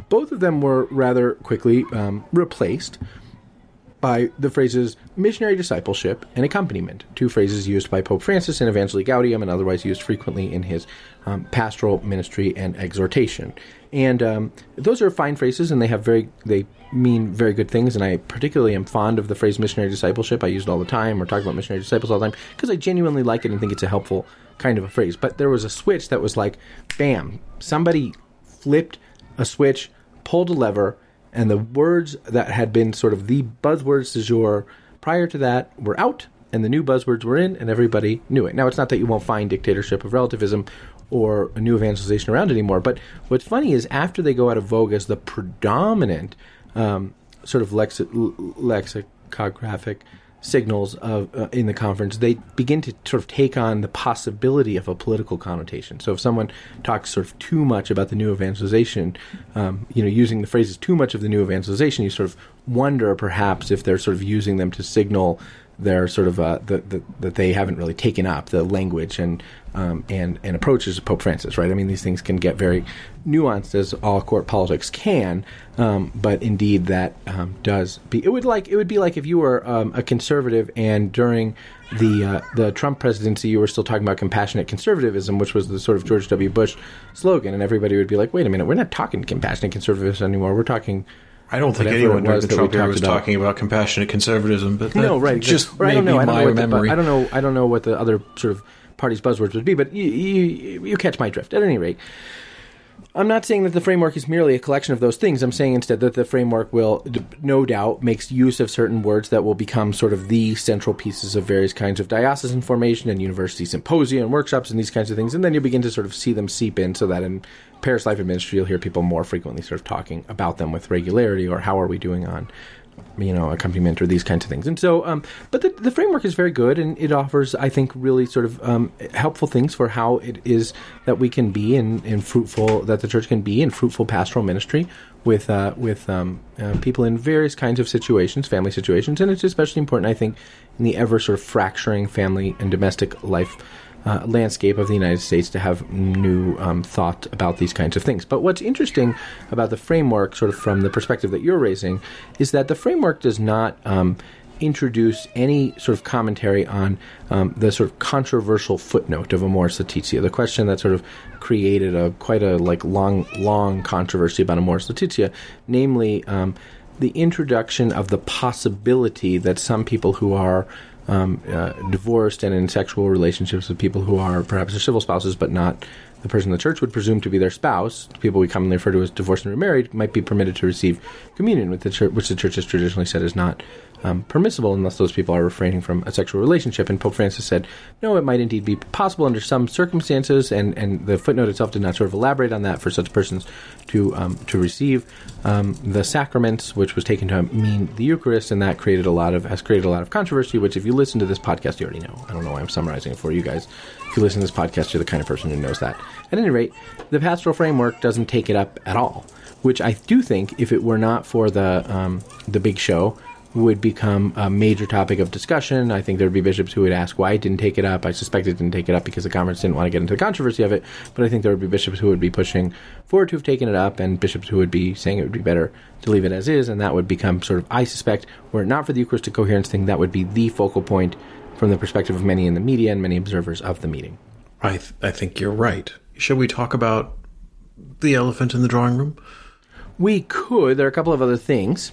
Both of them were rather quickly um, replaced by the phrases missionary discipleship and accompaniment, two phrases used by Pope Francis in Evangelii Gaudium and otherwise used frequently in his um, pastoral ministry and exhortation. And um, those are fine phrases, and they have very they mean very good things. And I particularly am fond of the phrase missionary discipleship. I use it all the time, or talk about missionary disciples all the time, because I genuinely like it and think it's a helpful kind of a phrase. But there was a switch that was like, bam, somebody flipped a switch, pulled a lever, and the words that had been sort of the buzzwords du jour prior to that were out, and the new buzzwords were in, and everybody knew it. Now, it's not that you won't find dictatorship of relativism or a new evangelization around anymore, but what's funny is after they go out of vogue as the predominant um, sort of lexicographic signals of uh, in the conference, they begin to sort of take on the possibility of a political connotation. So if someone talks sort of too much about the new evangelization, um, you know, using the phrases "too much of the new evangelization," you sort of wonder perhaps if they're sort of using them to signal their sort of uh, the, the, that they haven't really taken up the language and um, and and approaches of Pope Francis, right? I mean, these things can get very nuanced as all court politics can, um, but indeed that um, does be. It would like it would be like if you were um, a conservative and during the uh, the Trump presidency you were still talking about compassionate conservatism, which was the sort of George W. Bush slogan, and everybody would be like, "Wait a minute, we're not talking compassionate conservatism anymore. We're talking." I don't think anyone during the Trump era was about. talking about compassionate conservatism, but no, right? Just or I don't know. I don't know, the, I don't know. I don't know what the other sort of party's buzzwords would be, but you, you, you catch my drift. At any rate, I'm not saying that the framework is merely a collection of those things. I'm saying instead that the framework will, no doubt, makes use of certain words that will become sort of the central pieces of various kinds of diocesan formation and university symposia and workshops and these kinds of things. And then you begin to sort of see them seep in so that in parish life and ministry, you'll hear people more frequently sort of talking about them with regularity or how are we doing on you know accompaniment or these kinds of things. And so um, but the, the framework is very good and it offers i think really sort of um, helpful things for how it is that we can be in, in fruitful that the church can be in fruitful pastoral ministry with uh, with um, uh, people in various kinds of situations family situations. And it's especially important i think in the ever sort of fracturing family and domestic life uh, landscape of the United States to have new um, thought about these kinds of things. But what's interesting about the framework, sort of from the perspective that you're raising, is that the framework does not. Um, introduce any sort of commentary on um, the sort of controversial footnote of Amoris Laetitia, the question that sort of created a quite a like long, long controversy about Amoris Laetitia, namely um, the introduction of the possibility that some people who are um, uh, divorced and in sexual relationships with people who are perhaps their civil spouses, but not the person the church would presume to be their spouse, people we commonly refer to as divorced and remarried, might be permitted to receive communion, with the church, which the church has traditionally said is not um, permissible unless those people are refraining from a sexual relationship. And Pope Francis said, no, it might indeed be possible under some circumstances, and, and the footnote itself did not sort of elaborate on that for such persons to um, to receive um, the sacraments, which was taken to mean the Eucharist, and that created a lot of has created a lot of controversy. Which, if you listen to this podcast, you already know. I don't know why I'm summarizing it for you guys. If you listen to this podcast, you're the kind of person who knows that. At any rate, the pastoral framework doesn't take it up at all. Which I do think, if it were not for the um, the big show, would become a major topic of discussion. I think there would be bishops who would ask why it didn't take it up. I suspect it didn't take it up because the conference didn't want to get into the controversy of it. But I think there would be bishops who would be pushing forward to have taken it up, and bishops who would be saying it would be better to leave it as is. And that would become sort of, I suspect, were it not for the Eucharistic coherence thing, that would be the focal point from the perspective of many in the media and many observers of the meeting. I th- I think you're right. Shall we talk about the elephant in the drawing room? We could. There are a couple of other things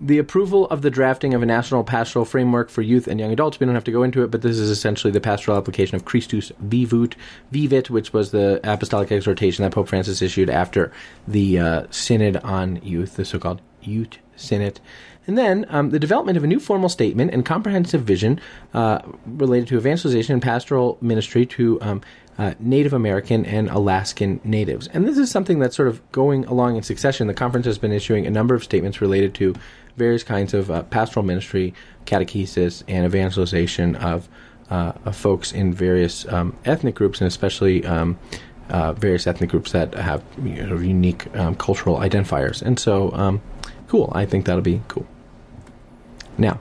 the approval of the drafting of a national pastoral framework for youth and young adults. We don't have to go into it, but this is essentially the pastoral application of Christus Vivut, Vivit, which was the apostolic exhortation that Pope Francis issued after the uh, Synod on Youth, the so-called Youth Synod. And then um, the development of a new formal statement and comprehensive vision uh, related to evangelization and pastoral ministry to um, uh, Native American and Alaskan natives. And this is something that's sort of going along in succession. The conference has been issuing a number of statements related to various kinds of uh, pastoral ministry, catechesis, and evangelization of, uh, of folks in various um, ethnic groups, and especially um, uh, various ethnic groups that have you know, unique um, cultural identifiers. And so, um, cool. I think that'll be cool. Now,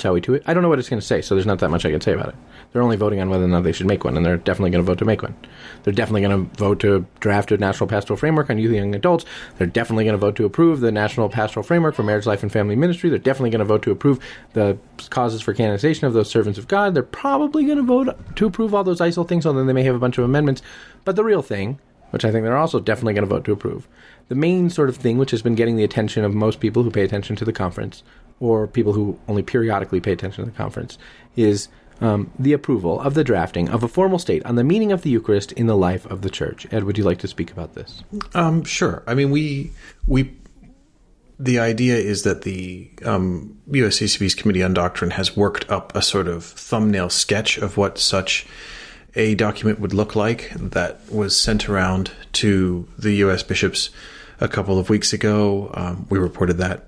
shall we do it? I don't know what it's going to say, so there's not that much I can say about it. They're only voting on whether or not they should make one, and they're definitely going to vote to make one. They're definitely going to vote to draft a national pastoral framework on youth and young adults. They're definitely going to vote to approve the national pastoral framework for marriage, life, and family ministry. They're definitely going to vote to approve the causes for canonization of those servants of God. They're probably going to vote to approve all those ICEL things, although they may have a bunch of amendments. But the real thing, which I think they're also definitely going to vote to approve, the main sort of thing which has been getting the attention of most people who pay attention to the conference, or people who only periodically pay attention to the conference, is um, the approval of the drafting of a formal state on the meaning of the Eucharist in the life of the Church. Ed, would you like to speak about this? Um, sure. I mean, we we the idea is that the um, USCCB's Committee on Doctrine has worked up a sort of thumbnail sketch of what such a document would look like that was sent around to the U.S. bishops a couple of weeks ago. Um, we reported that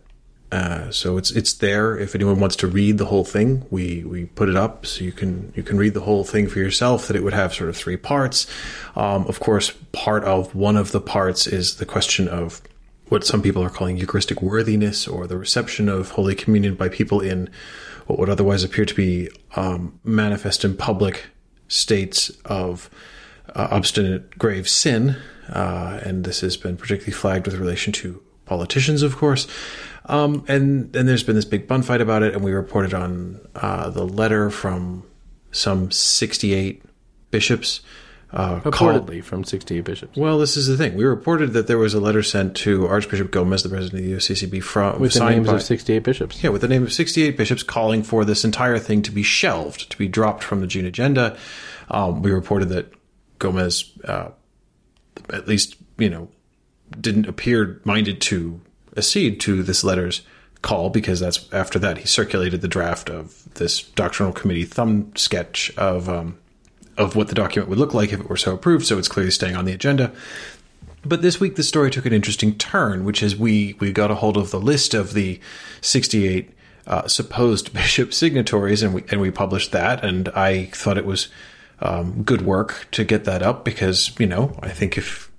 Uh, so it's it's there if anyone wants to read the whole thing. We we put it up so you can you can read the whole thing for yourself. That it would have sort of three parts. Um, of course, part of one of the parts is the question of what some people are calling Eucharistic worthiness or the reception of Holy Communion by people in what would otherwise appear to be um, manifest in public states of uh, obstinate grave sin. Uh, and this has been particularly flagged with relation to politicians, of course. Um, and and there's been this big bun fight about it, and we reported on uh, the letter from some 68 bishops. Uh, called- from 68 bishops. well, this is the thing. We reported that there was a letter sent to Archbishop Gomez, the president of the USCCB, from With the names by, of 68 bishops. yeah, with the name of 68 bishops calling for this entire thing to be shelved, to be dropped from the June agenda. Um, we reported that Gomez, uh, at least, you know, didn't appear minded to accede to this letter's call because that's after that he circulated the draft of this doctrinal committee thumb sketch of um, of what the document would look like if it were so approved. So it's clearly staying on the agenda. But this week the story took an interesting turn, which is we we got a hold of the list of the 68 uh, supposed <laughs> bishop signatories, and we and we published that. And I thought it was um, good work to get that up because you know I think if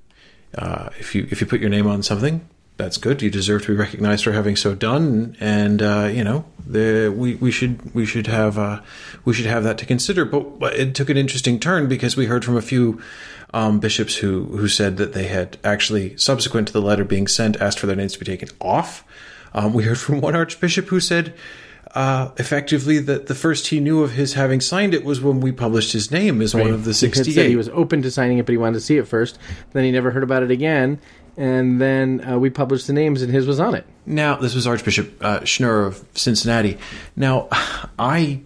uh, if you if you put your name on something, that's good. You deserve to be recognized for having so done, and uh, you know the, we we should we should have uh, we should have that to consider. But but it took an interesting turn because we heard from a few um, bishops who who said that they had actually subsequent to the letter being sent asked for their names to be taken off. Um, we heard from one archbishop who said. Uh, effectively, that the first he knew of his having signed it was when we published his name as one of the He had sixty-eight. said he was open to signing it, but he wanted to see it first. Then he never heard about it again. And then uh, we published the names, and his was on it. Now, this was Archbishop uh, Schnurr of Cincinnati. Now, I,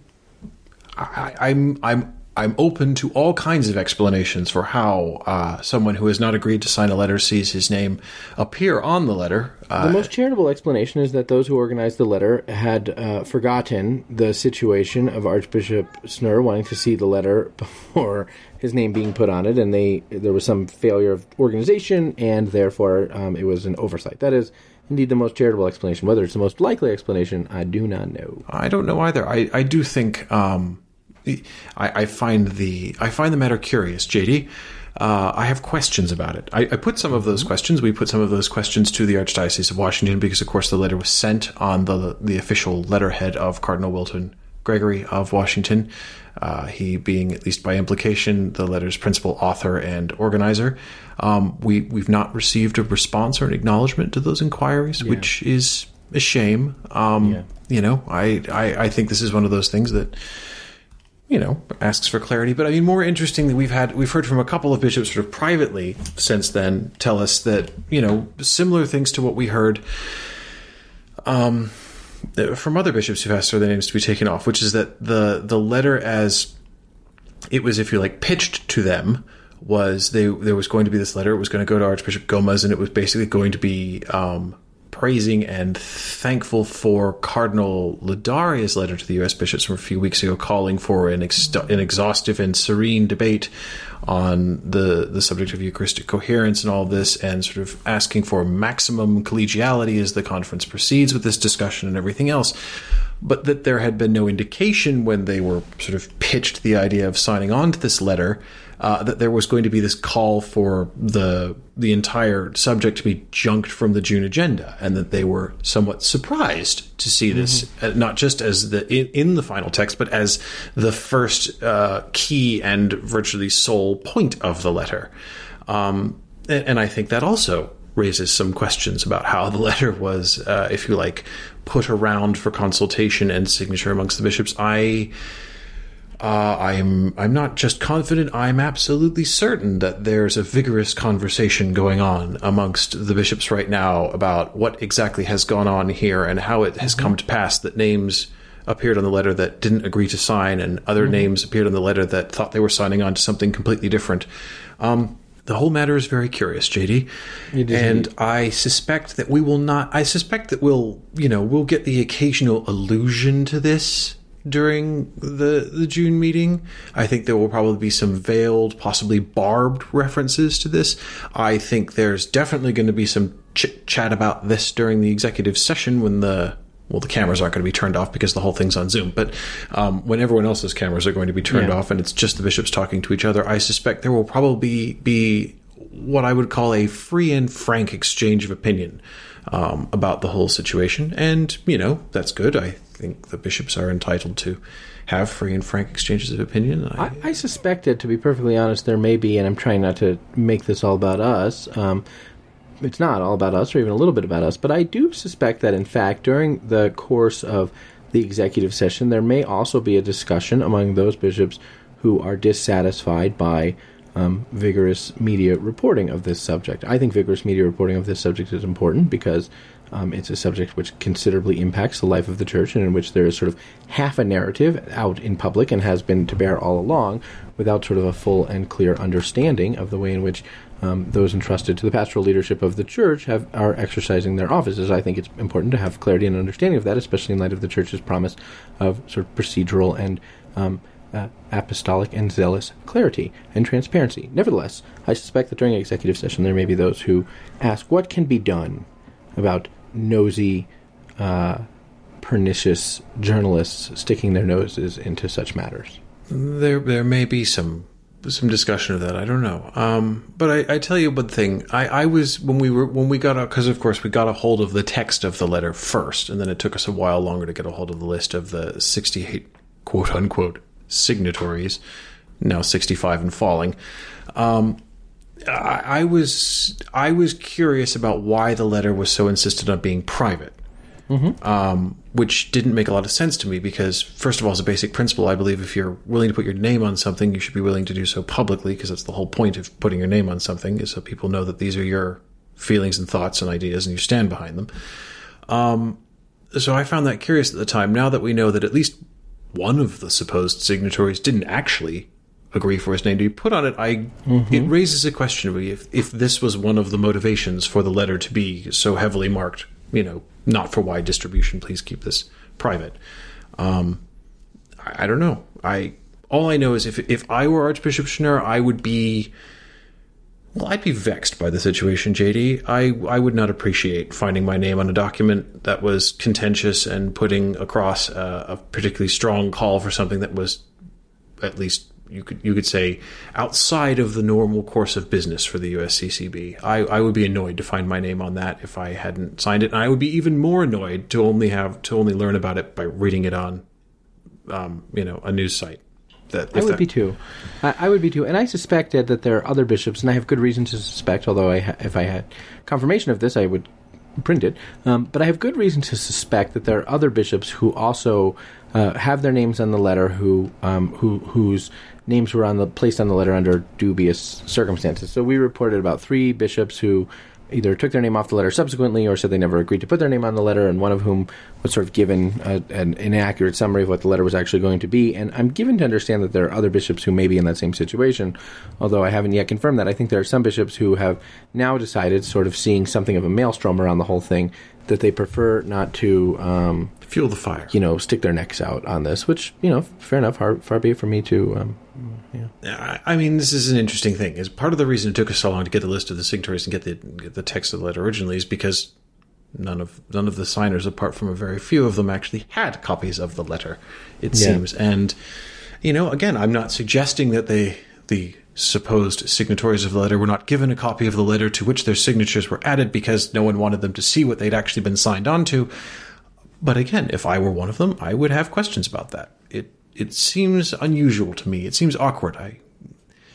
I, I'm, I'm, I'm open to all kinds of explanations for how uh, someone who has not agreed to sign a letter sees his name appear on the letter. Uh, The most charitable explanation is that those who organized the letter had uh, forgotten the situation of Archbishop Schnurr wanting to see the letter <laughs> before his name being put on it, and they there was some failure of organization, and therefore um, it was an oversight. That is indeed the most charitable explanation. Whether it's the most likely explanation, I do not know. I don't know either. I, I do think um, I, I find the I find the matter curious, JD. Uh, I have questions about it. I, I put some of those questions. We put some of those questions to the Archdiocese of Washington because, of course, the letter was sent on the the official letterhead of Cardinal Wilton Gregory of Washington. Uh, he being, at least by implication, the letter's principal author and organizer. Um, we we've not received a response or an acknowledgement to those inquiries, which is a shame. Um, Yeah. You know, I, I I think this is one of those things that you know, asks for clarity. But I mean, more interestingly, we've had we've heard from a couple of bishops sort of privately since then tell us that you know similar things to what we heard um, from other bishops who've asked for their names to be taken off, which is that the the letter as it was, if you like, pitched to them was they there was going to be this letter. It was going to go to Archbishop Gomez, and it was basically going to be um, praising and thankful for Cardinal Ladaria's letter to the U.S. bishops from a few weeks ago, calling for an, ex- an exhaustive and serene debate on the the subject of Eucharistic coherence and all this, and sort of asking for maximum collegiality as the conference proceeds with this discussion and everything else. But that there had been no indication when they were sort of pitched the idea of signing on to this letter uh, that there was going to be this call for the the entire subject to be junked from the June agenda, and that they were somewhat surprised to see this, uh, not just as the in, in the final text, but as the first uh, key and virtually sole point of the letter. Um, and, and I think that also raises some questions about how the <laughs> letter was, uh, if you like, put around for consultation and signature amongst the bishops. I. Uh, I'm I'm not just confident. I'm absolutely certain that there's a vigorous conversation going on amongst the bishops right now about what exactly has gone on here and how it has come to pass that names appeared on the letter that didn't agree to sign and other names appeared on the letter that thought they were signing on to something completely different. Um, the whole matter is very curious, JD, and I suspect that we will not. I suspect that we'll, you know, we'll get the occasional allusion to this during the the June meeting. I think there will probably be some veiled, possibly barbed references to this. I think there's definitely going to be some chit chat about this during the executive session when the well, the cameras aren't going to be turned off because the whole thing's on Zoom. But um, when everyone else's cameras are going to be turned Yeah. off and it's just the bishops talking to each other, I suspect there will probably be what I would call a free and frank exchange of opinion um, about the whole situation. And, you know, that's good. I think the bishops are entitled to have free and frank exchanges of opinion. I, I, I suspect that, to be perfectly honest, there may be, and I'm trying not to make this all about us. Um, it's not all about us, or even a little bit about us, but I do suspect that, in fact, during the course of the executive session, there may also be a discussion among those bishops who are dissatisfied by um, vigorous media reporting of this subject. I think vigorous media reporting of this subject is important because um, it's a subject which considerably impacts the life of the church and in which there is sort of half a narrative out in public and has been to bear all along without sort of a full and clear understanding of the way in which um, those entrusted to the pastoral leadership of the church have are exercising their offices. I think it's important to have clarity and understanding of that, especially in light of the church's promise of sort of procedural and um, uh, apostolic and zealous clarity and transparency. Nevertheless, I suspect that during executive session there may be those who ask what can be done about nosy, uh, pernicious journalists sticking their noses into such matters. there there may be some some discussion of that. I don't know. Um, but I, I tell you one thing. I, I was when we were when we got out because of course we got a hold of the text of the letter first, and then it took us a while longer to get a hold of the list of the sixty eight quote unquote signatories. Now sixty five and falling. Um, I, I was I was curious about why the letter was so insistent on being private um, which didn't make a lot of sense to me because, first of all, as a basic principle, I believe if you're willing to put your name on something, you should be willing to do so publicly because that's the whole point of putting your name on something is so people know that these are your feelings and thoughts and ideas and you stand behind them. Um, so I found that curious at the time. Now that we know that at least one of the supposed signatories didn't actually agree for his name to be put on it, I it raises a question of me if if this was one of the motivations for the letter to be so heavily marked, you know, not for wide distribution. Please keep this private. Um, I, I don't know. I all I know is if if I were Archbishop Schnurr, I would be. Well, I'd be vexed by the situation, JD. I, I would not appreciate finding my name on a document that was contentious and putting across a, a particularly strong call for something that was, at least you could you could say, outside of the normal course of business for the USCCB. I, I would be annoyed to find my name on that if I hadn't signed it, and I would be even more annoyed to only have to only learn about it by reading it on, um, you know, a news site. That I would that- be too. I, I would be too, and I suspected that there are other bishops, and I have good reason to suspect. Although, I ha- if I had confirmation of this, I would print it. Um, but I have good reason to suspect that there are other bishops who also uh, have their names on the letter, who um, who whose names were on the placed on the letter under dubious circumstances. So we reported about three bishops who either took their name off the letter subsequently or said they never agreed to put their name on the letter, and one of whom was sort of given a, an inaccurate summary of what the letter was actually going to be. And I'm given to understand that there are other bishops who may be in that same situation, although I haven't yet confirmed that. I think there are some bishops who have now decided, sort of seeing something of a maelstrom around the whole thing, that they prefer not to. Um, fuel the fire. you know, stick their necks out on this, which you know, fair enough. Far, far be it for me to, um, Mm, yeah. I I mean, this is an interesting thing. Is part of the reason it took us so long to get the list of the signatories and get the get the text of the letter originally is because none of none of the signers, apart from a very few of them, actually had copies of the letter. It Yeah. seems, and you know, again, I'm not suggesting that they the supposed signatories of the letter were not given a copy of the letter to which their signatures were added because no one wanted them to see what they'd actually been signed on to. But again, if I were one of them, I would have questions about that. It seems unusual to me. It seems awkward. I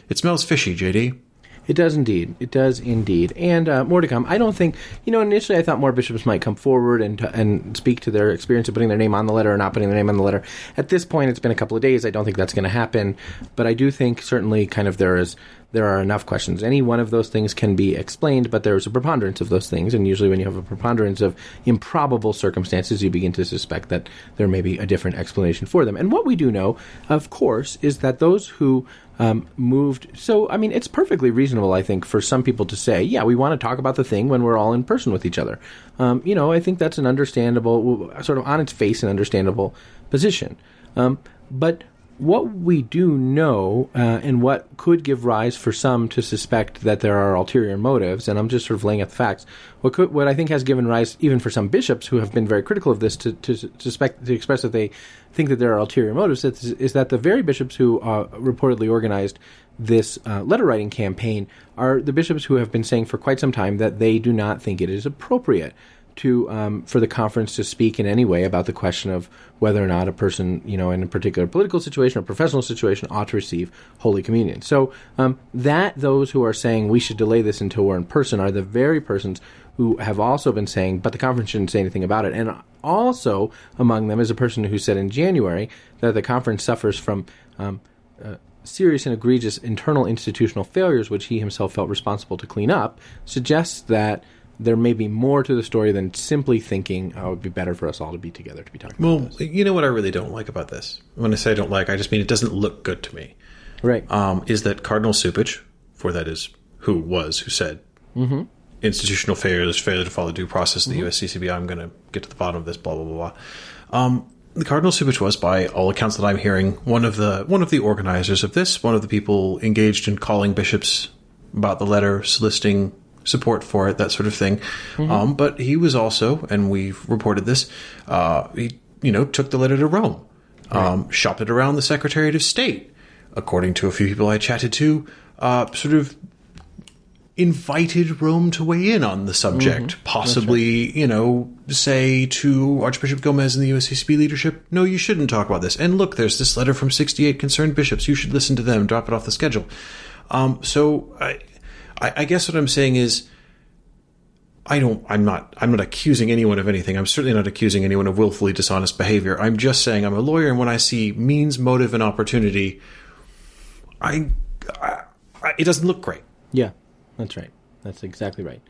it smells fishy, JD. It does indeed. It does indeed, and uh, more to come. I don't think you know. Initially, I thought more bishops might come forward and and speak to their experience of putting their name on the letter or not putting their name on the letter. At this point, it's been a couple of days. I don't think that's going to happen, but I do think certainly, kind of, there is there are enough questions. Any one of those things can be explained, but there is a preponderance of those things, and usually, when you have a preponderance of improbable circumstances, you begin to suspect that there may be a different explanation for them. And what we do know, of course, is that those who um, moved. So, I mean, it's perfectly reasonable, I think, for some people to say, yeah, we want to talk about the thing when we're all in person with each other. Um, you know, I think that's an understandable, sort of on its face, an understandable position. Um, but what we do know, uh, and what could give rise for some to suspect that there are ulterior motives, and I'm just sort of laying out the facts. What could, what I think has given rise, even for some bishops who have been very critical of this, to, to, suspect to express that they think that there are ulterior motives, is, is that the very bishops who uh, reportedly organized this uh, letter writing campaign are the bishops who have been saying for quite some time that they do not think it is appropriate to um, for the conference to speak in any way about the question of whether or not a person, you know, in a particular political situation or professional situation, ought to receive Holy Communion. So um, that those who are saying we should delay this until we're in person are the very persons who have also been saying, but the conference shouldn't say anything about it. And also among them is a person who said in January that the conference suffers from. Um, uh, serious and egregious internal institutional failures, which he himself felt responsible to clean up, suggests that there may be more to the story than simply thinking, oh, it would be better for us all to be together to be talking well, about this. you know what I really don't like about this? When I say I don't like, I just mean it doesn't look good to me. Right. Um, is that Cardinal Cupich, for that is who was, who said, mm-hmm. institutional failures, failure to follow due process of the mm-hmm. USCCB, I'm going to get to the bottom of this, blah, blah, blah, blah. Um, the Cardinal Cupich was, by all accounts that I'm hearing, one of the one of the organizers of this, one of the people engaged in calling bishops about the letter, soliciting support for it, that sort of thing. Mm-hmm. Um, but he was also, and we've reported this, uh, he you know took the letter to Rome, right. um, shopped it around the Secretariat of State. According to a few people I chatted to, uh, sort of invited Rome to weigh in on the subject. Mm-hmm. Possibly, right. you know, say to Archbishop Gomez and the USCCB leadership, no, you shouldn't talk about this. And look, there's this letter from 68 concerned bishops. You should listen to them, drop it off the schedule. Um, so I, I, I guess what I'm saying is, I don't. I'm not. I'm not accusing anyone of anything. I'm certainly not accusing anyone of willfully dishonest behavior. I'm just saying I'm a lawyer, and when I see means, motive, and opportunity, I, I, I it doesn't look great. Yeah, that's right. That's exactly right.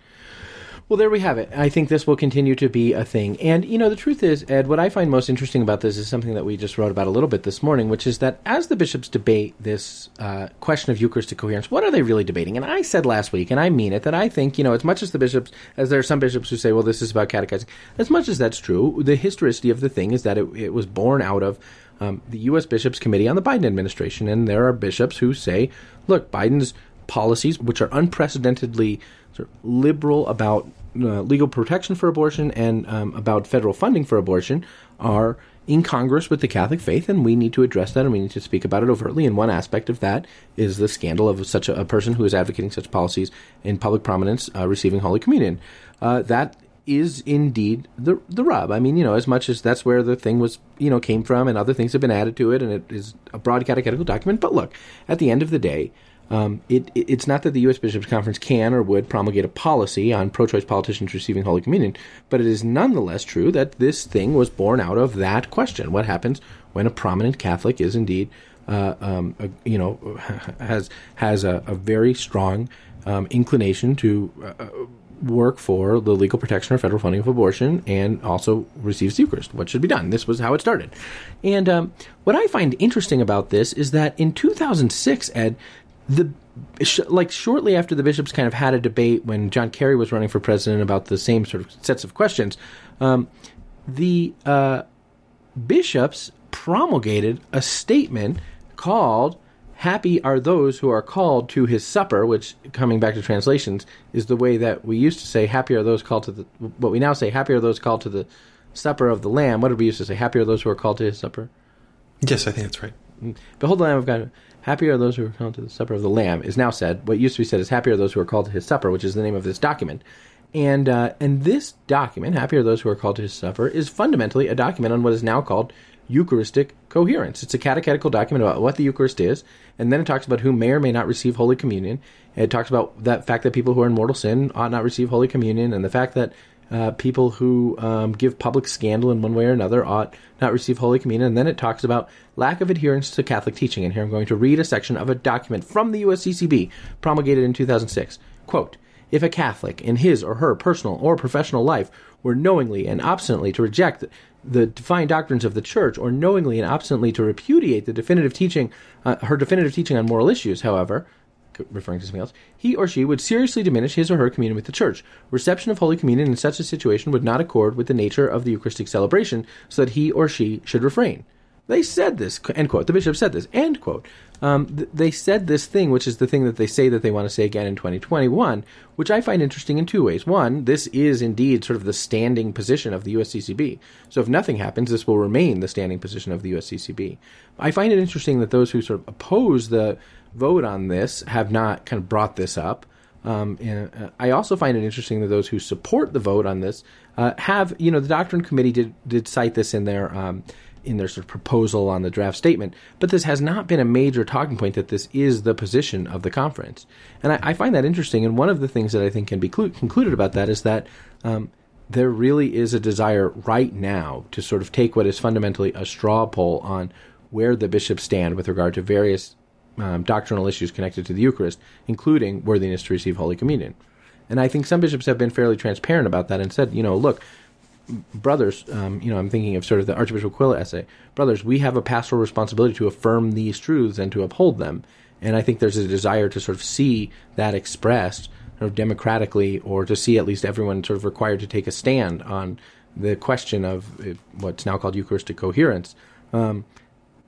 Well, there we have it. I think this will continue to be a thing. And, you know, the truth is, Ed, what I find most interesting about this is something that we just wrote about a little bit this morning, which is that as the bishops debate this uh, question of Eucharistic coherence, what are they really debating? And I said last week, and I mean it, that I think, you know, as much as the bishops, as there are some bishops who say, well, this is about catechizing, as much as that's true, the historicity of the thing is that it, it was born out of um, the U.S. Bishops Committee on the Biden administration. And there are bishops who say, look, Biden's policies, which are unprecedentedly sort of liberal about uh, legal protection for abortion and um, about federal funding for abortion, are incongruous with the Catholic faith, and we need to address that and we need to speak about it overtly. And one aspect of that is the scandal of such a, a person who is advocating such policies in public prominence uh, receiving Holy Communion. Uh, that is indeed the the rub. I mean, you know, as much as that's where the thing was, you know, came from, and other things have been added to it, and it is a broad catechetical document. But look, at the end of the day, um, it, it's not that the U.S. Bishops' Conference can or would promulgate a policy on pro choice politicians receiving Holy Communion, but it is nonetheless true that this thing was born out of that question. What happens when a prominent Catholic is indeed, uh, um, a, you know, <laughs> has, has a, a very strong um, inclination to uh, work for the legal protection or federal funding of abortion and also receives the Eucharist. What should be done? This was how it started. And um, what I find interesting about this is that in 2006, Ed, the like shortly after the bishops kind of had a debate when John Kerry was running for president about the same sort of sets of questions, um, the uh, bishops promulgated a statement called "Happy are those who are called to His supper," which, coming back to translations, is the way that we used to say "Happy are those called to the." What we now say "Happy are those called to the supper of the Lamb." What did we used to say? "Happy are those who are called to His supper." Yes, I think that's right. Behold the Lamb of God. Happy are those who are called to the supper of the Lamb is now said. What used to be said is happy are those who are called to his supper, which is the name of this document. And uh, and this document, happy are those who are called to his supper, is fundamentally a document on what is now called Eucharistic coherence. It's a catechetical document about what the Eucharist is, and then it talks about who may or may not receive Holy Communion. It talks about that fact that people who are in mortal sin ought not receive Holy Communion, and the fact that uh, people who um, give public scandal in one way or another ought not receive Holy Communion. And then it talks about lack of adherence to Catholic teaching. And here I'm going to read a section of a document from the USCCB promulgated in 2006. Quote, if a Catholic in his or her personal or professional life were knowingly and obstinately to reject the defined doctrines of the Church, or knowingly and obstinately to repudiate the definitive teaching, uh, her definitive teaching on moral issues, however, referring to something else, he or she would seriously diminish his or her communion with the Church. Reception of Holy Communion in such a situation would not accord with the nature of the Eucharistic celebration, so that he or she should refrain. they said this, end quote. The bishop said this, end quote. Um, th- they said this thing, which is the thing that they say that they want to say again in 2021, which I find interesting in two ways. One, this is indeed sort of the standing position of the USCCB. So if nothing happens, this will remain the standing position of the USCCB. I find it interesting that those who sort of oppose the vote on this have not kind of brought this up. Um, and, uh, I also find it interesting that those who support the vote on this uh, have, you know, the doctrine committee did did cite this in their um, in their sort of proposal on the draft statement, but this has not been a major talking point that this is the position of the conference, and I, I find that interesting. And one of the things that I think can be clu- concluded about that is that. Um, there really is a desire right now to sort of take what is fundamentally a straw poll on where the bishops stand with regard to various um, doctrinal issues connected to the Eucharist, including worthiness to receive Holy Communion. And I think some bishops have been fairly transparent about that and said, you know, look, brothers, um, you know, I'm thinking of sort of the Archbishop Aquila essay, brothers, we have a pastoral responsibility to affirm these truths and to uphold them. And I think there's a desire to sort of see that expressed sort of democratically or to see at least everyone sort of required to take a stand on the question of uh, what's now called Eucharistic coherence. Um,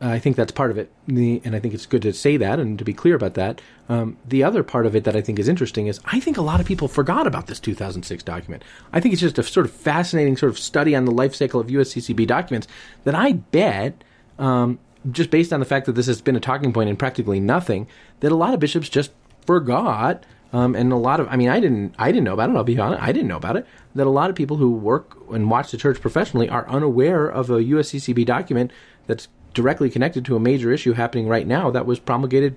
I think that's part of it, the, and I think it's good to say that and to be clear about that. Um, the other part of it that I think is interesting is I think a lot of people forgot about this 2006 document. I think it's just a sort of fascinating sort of study on the life cycle of USCCB documents that I bet, um, just based on the fact that this has been a talking point in practically nothing, that a lot of bishops just forgot. Um, and a lot of, I mean, I didn't, I didn't know about it. I'll be honest, I didn't know about it. That a lot of people who work and watch the church professionally are unaware of a USCCB document that's directly connected to a major issue happening right now that was promulgated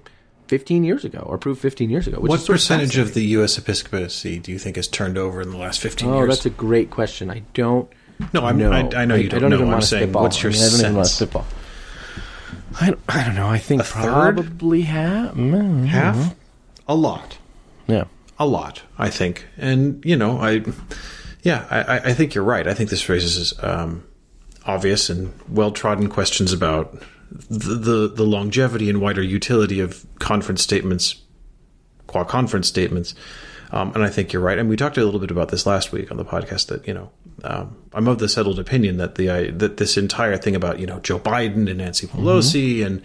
15 years ago or approved 15 years ago. what percentage of, the U.S. episcopacy do you think has turned over in the last 15 oh, years? Oh, that's a great question. I don't. No, I'm, know. I, I know you don't, I don't know. I'm saying, spitball. what's your I mean, I don't? Even want to spitball. I don't, I don't know. I think probably half. Half? A lot. Yeah. A lot, I think. And, you know, I, yeah, I, I think you're right. I think this raises um, obvious and well trodden questions about the, the, the longevity and wider utility of conference statements, qua conference statements. Um, and I think you're right. And we talked a little bit about this last week on the podcast. That you know, um, I'm of the settled opinion that the uh, that this entire thing about you know Joe Biden and Nancy Pelosi mm-hmm. and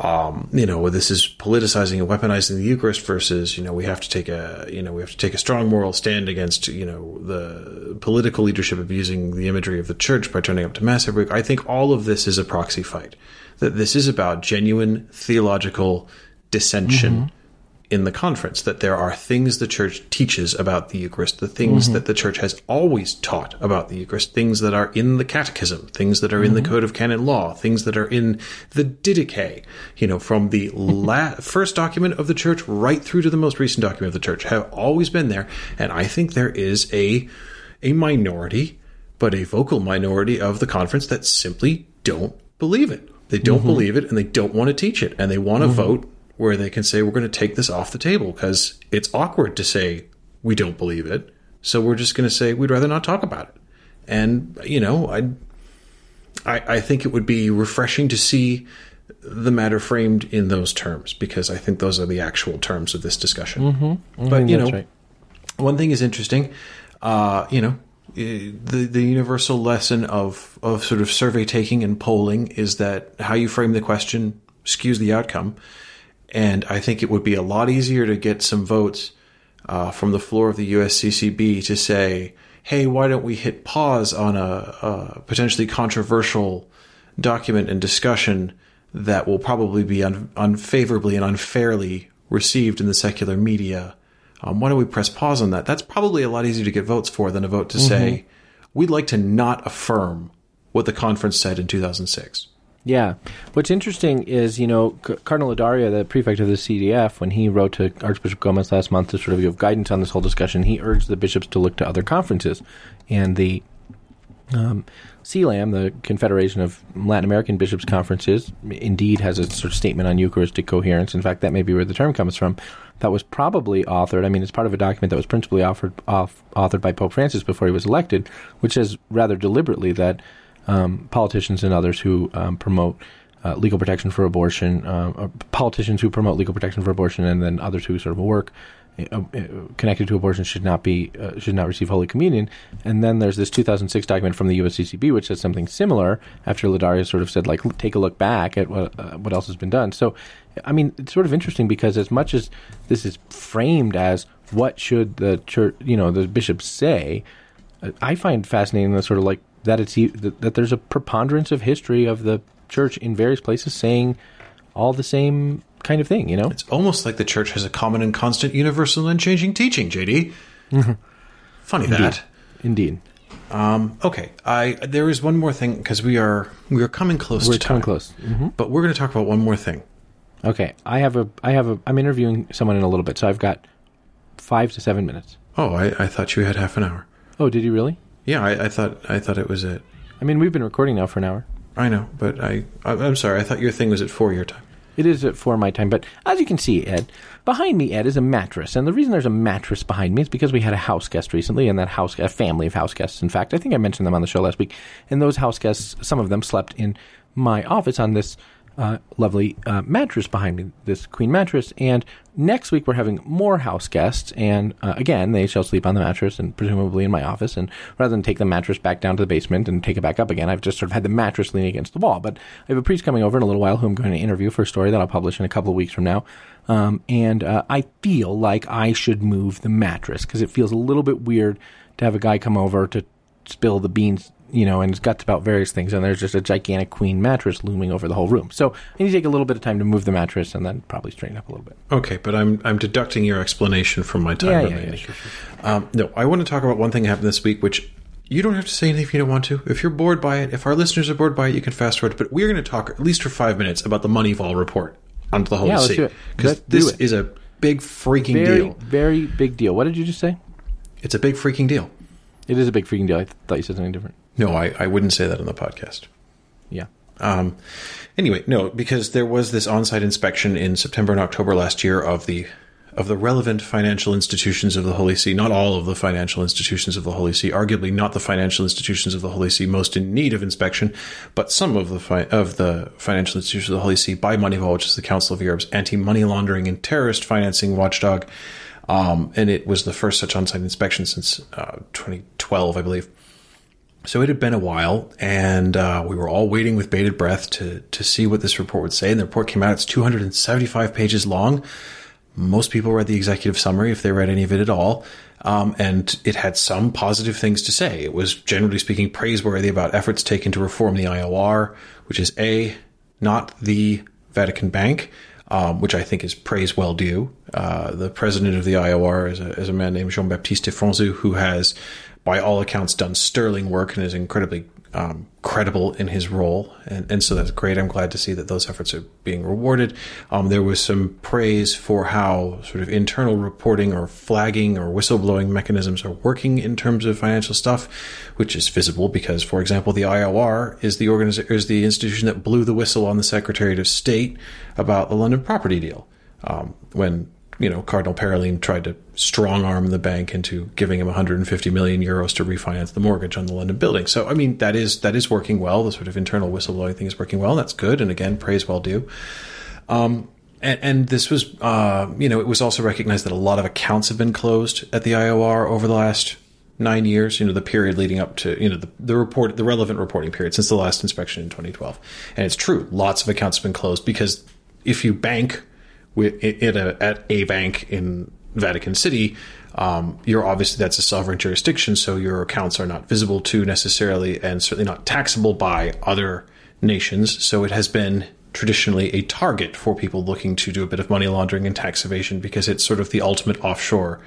um, you know, this is politicizing and weaponizing the Eucharist versus, you know, we have to take a, you know, we have to take a strong moral stand against, you know, the political leadership abusing the imagery of the church by turning up to mass every week. I think all of this is a proxy fight. That this is about genuine theological dissension mm-hmm in the conference that there are things the church teaches about the Eucharist, the things mm-hmm. that the church has always taught about the Eucharist, things that are in the catechism, things that are mm-hmm. in the mm-hmm. code of canon law, things that are in the Didache, you know, from the la- <laughs> first document of the church right through to the most recent document of the church have always been there. And I think there is a, a minority, but a vocal minority of the conference that simply don't believe it. They don't mm-hmm. believe it and they don't want to teach it and they want to mm-hmm. vote where they can say, we're going to take this off the table because it's awkward to say we don't believe it. So we're just going to say we'd rather not talk about it. And, you know, I, I, I think it would be refreshing to see the matter framed in those terms because I think those are the actual terms of this discussion. Mm-hmm. But, you know, right. one thing is interesting, uh, you know, the the universal lesson of of sort of survey taking and polling is that how you frame the question skews the outcome. And I think it would be a lot easier to get some votes uh, from the floor of the USCCB to say, hey, why don't we hit pause on a, a potentially controversial document and discussion that will probably be un- unfavorably and unfairly received in the secular media? Um, why don't we press pause on that? That's probably a lot easier to get votes for than a vote to mm-hmm. say, we'd like to not affirm what the conference said in 2006. Yeah. What's interesting is, you know, Cardinal Ladaria, the prefect of the CDF, when he wrote to Archbishop Gomez last month to sort of give guidance on this whole discussion, he urged the bishops to look to other conferences. And the um, CELAM, the Confederation of Latin American Bishops Conferences, indeed has a sort of statement on Eucharistic coherence. In fact, that may be where the term comes from. That was probably authored. I mean, it's part of a document that was principally offered, off, authored by Pope Francis before he was elected, which says rather deliberately that um, politicians and others who um, promote uh, legal protection for abortion, uh, politicians who promote legal protection for abortion, and then others who sort of work uh, uh, connected to abortion should not be uh, should not receive Holy Communion. And then there's this 2006 document from the USCCB which says something similar. After Ladaria sort of said like take a look back at what uh, what else has been done. So, I mean, it's sort of interesting because as much as this is framed as what should the church, you know, the bishops say, uh, I find fascinating the sort of like that it's that, there's a preponderance of history of the church in various places saying all the same kind of thing, you know? It's almost like the church has a common and constant, universal, and changing teaching. JD, funny that. Indeed. Um, okay, I there is one more thing because we are we are coming close We're to time, coming close. hmm but we're going to talk about one more thing. Okay. I have a I have a I'm interviewing someone in a little bit, so I've got 5 to 7 minutes. Oh, I, I thought you had half an hour. Oh, did you really? Yeah, I, I thought I thought it was it. I mean, we've been recording now for an hour. I know, but I, I I'm sorry. I thought your thing was at four your time. It is at four my time, but as you can see, Ed, behind me, Ed, is a mattress, and the reason there's a mattress behind me is because we had a house guest recently, and that house, a family of house guests, in fact, I think I mentioned them on the show last week, and those house guests, some of them slept in my office on this uh, lovely uh, mattress behind me, this queen mattress, and next week we're having more house guests, and uh, again, they shall sleep on the mattress and presumably in my office, and rather than take the mattress back down to the basement and take it back up again, I've just sort of had the mattress leaning against the wall. But I have a priest coming over in a little while who I'm going to interview for a story that I'll publish in a couple of weeks from now. Um, and uh, I feel like I should move the mattress because it feels a little bit weird to have a guy come over to spill the beans, you know, and guts about various things, and there's just a gigantic queen mattress looming over the whole room. So I need to take a little bit of time to move the mattress and then probably straighten up a little bit. Okay, but I'm I'm deducting your explanation from my time Yeah, yeah, remaining. yeah, sure, sure. Um, no, I want to talk about one thing that happened this week, which you don't have to say anything if you don't want to. If you're bored by it, if our listeners are bored by it, you can fast forward. But we're going to talk at least for five minutes about the Moneyval report onto the Holy Yeah, let's See do it. because this is a big freaking Very, deal. very big deal. What did you just say? It's a big freaking deal. It is a big freaking deal. I th- thought you said something different. No, I, I wouldn't say that on the podcast. Yeah. Um, anyway, no, because there was this on-site inspection in September and October last year of the of the relevant financial institutions of the Holy See. Not all of the financial institutions of the Holy See, arguably not the financial institutions of the Holy See most in need of inspection, but some of the fi- of the financial institutions of the Holy See by Moneyval, which is the Council of Europe's anti-money laundering and terrorist financing watchdog. Um, and it was the first such on-site inspection since uh, 2012, I believe. So it had been a while, and uh, we were all waiting with bated breath to to see what this report would say. And the report came out; it's 275 pages long. Most people read the executive summary, if they read any of it at all, um, and it had some positive things to say. It was generally speaking praiseworthy about efforts taken to reform the IOR, which is a not the Vatican Bank, um, which I think is praise well due. Uh, the president of the IOR is a, is a man named Jean Baptiste Franssu, who has, by all accounts, done sterling work and is incredibly um, credible in his role. And, and so that's great. I'm glad to see that those efforts are being rewarded. Um, there was some praise for how sort of internal reporting or flagging or whistleblowing mechanisms are working in terms of financial stuff, which is visible because, for example, the IOR is the organiza- is the institution that blew the whistle on the Secretary of State about the London property deal um, when you know Cardinal Parolin tried to strong arm the bank into giving him 150 million euros to refinance the mortgage on the London building. So I mean that is that is working well. The sort of internal whistleblowing thing is working well. That's good, and again, praise well due. Um, and, and this was, uh, you know, it was also recognized that a lot of accounts have been closed at the IOR over the last nine years. You know, the period leading up to you know the, the report, the relevant reporting period since the last inspection in 2012. And it's true, lots of accounts have been closed because if you bank at a, at a bank in Vatican City, um, you're obviously that's a sovereign jurisdiction, so your accounts are not visible to necessarily, and certainly not taxable by other nations. So it has been traditionally a target for people looking to do a bit of money laundering and tax evasion because it's sort of the ultimate offshore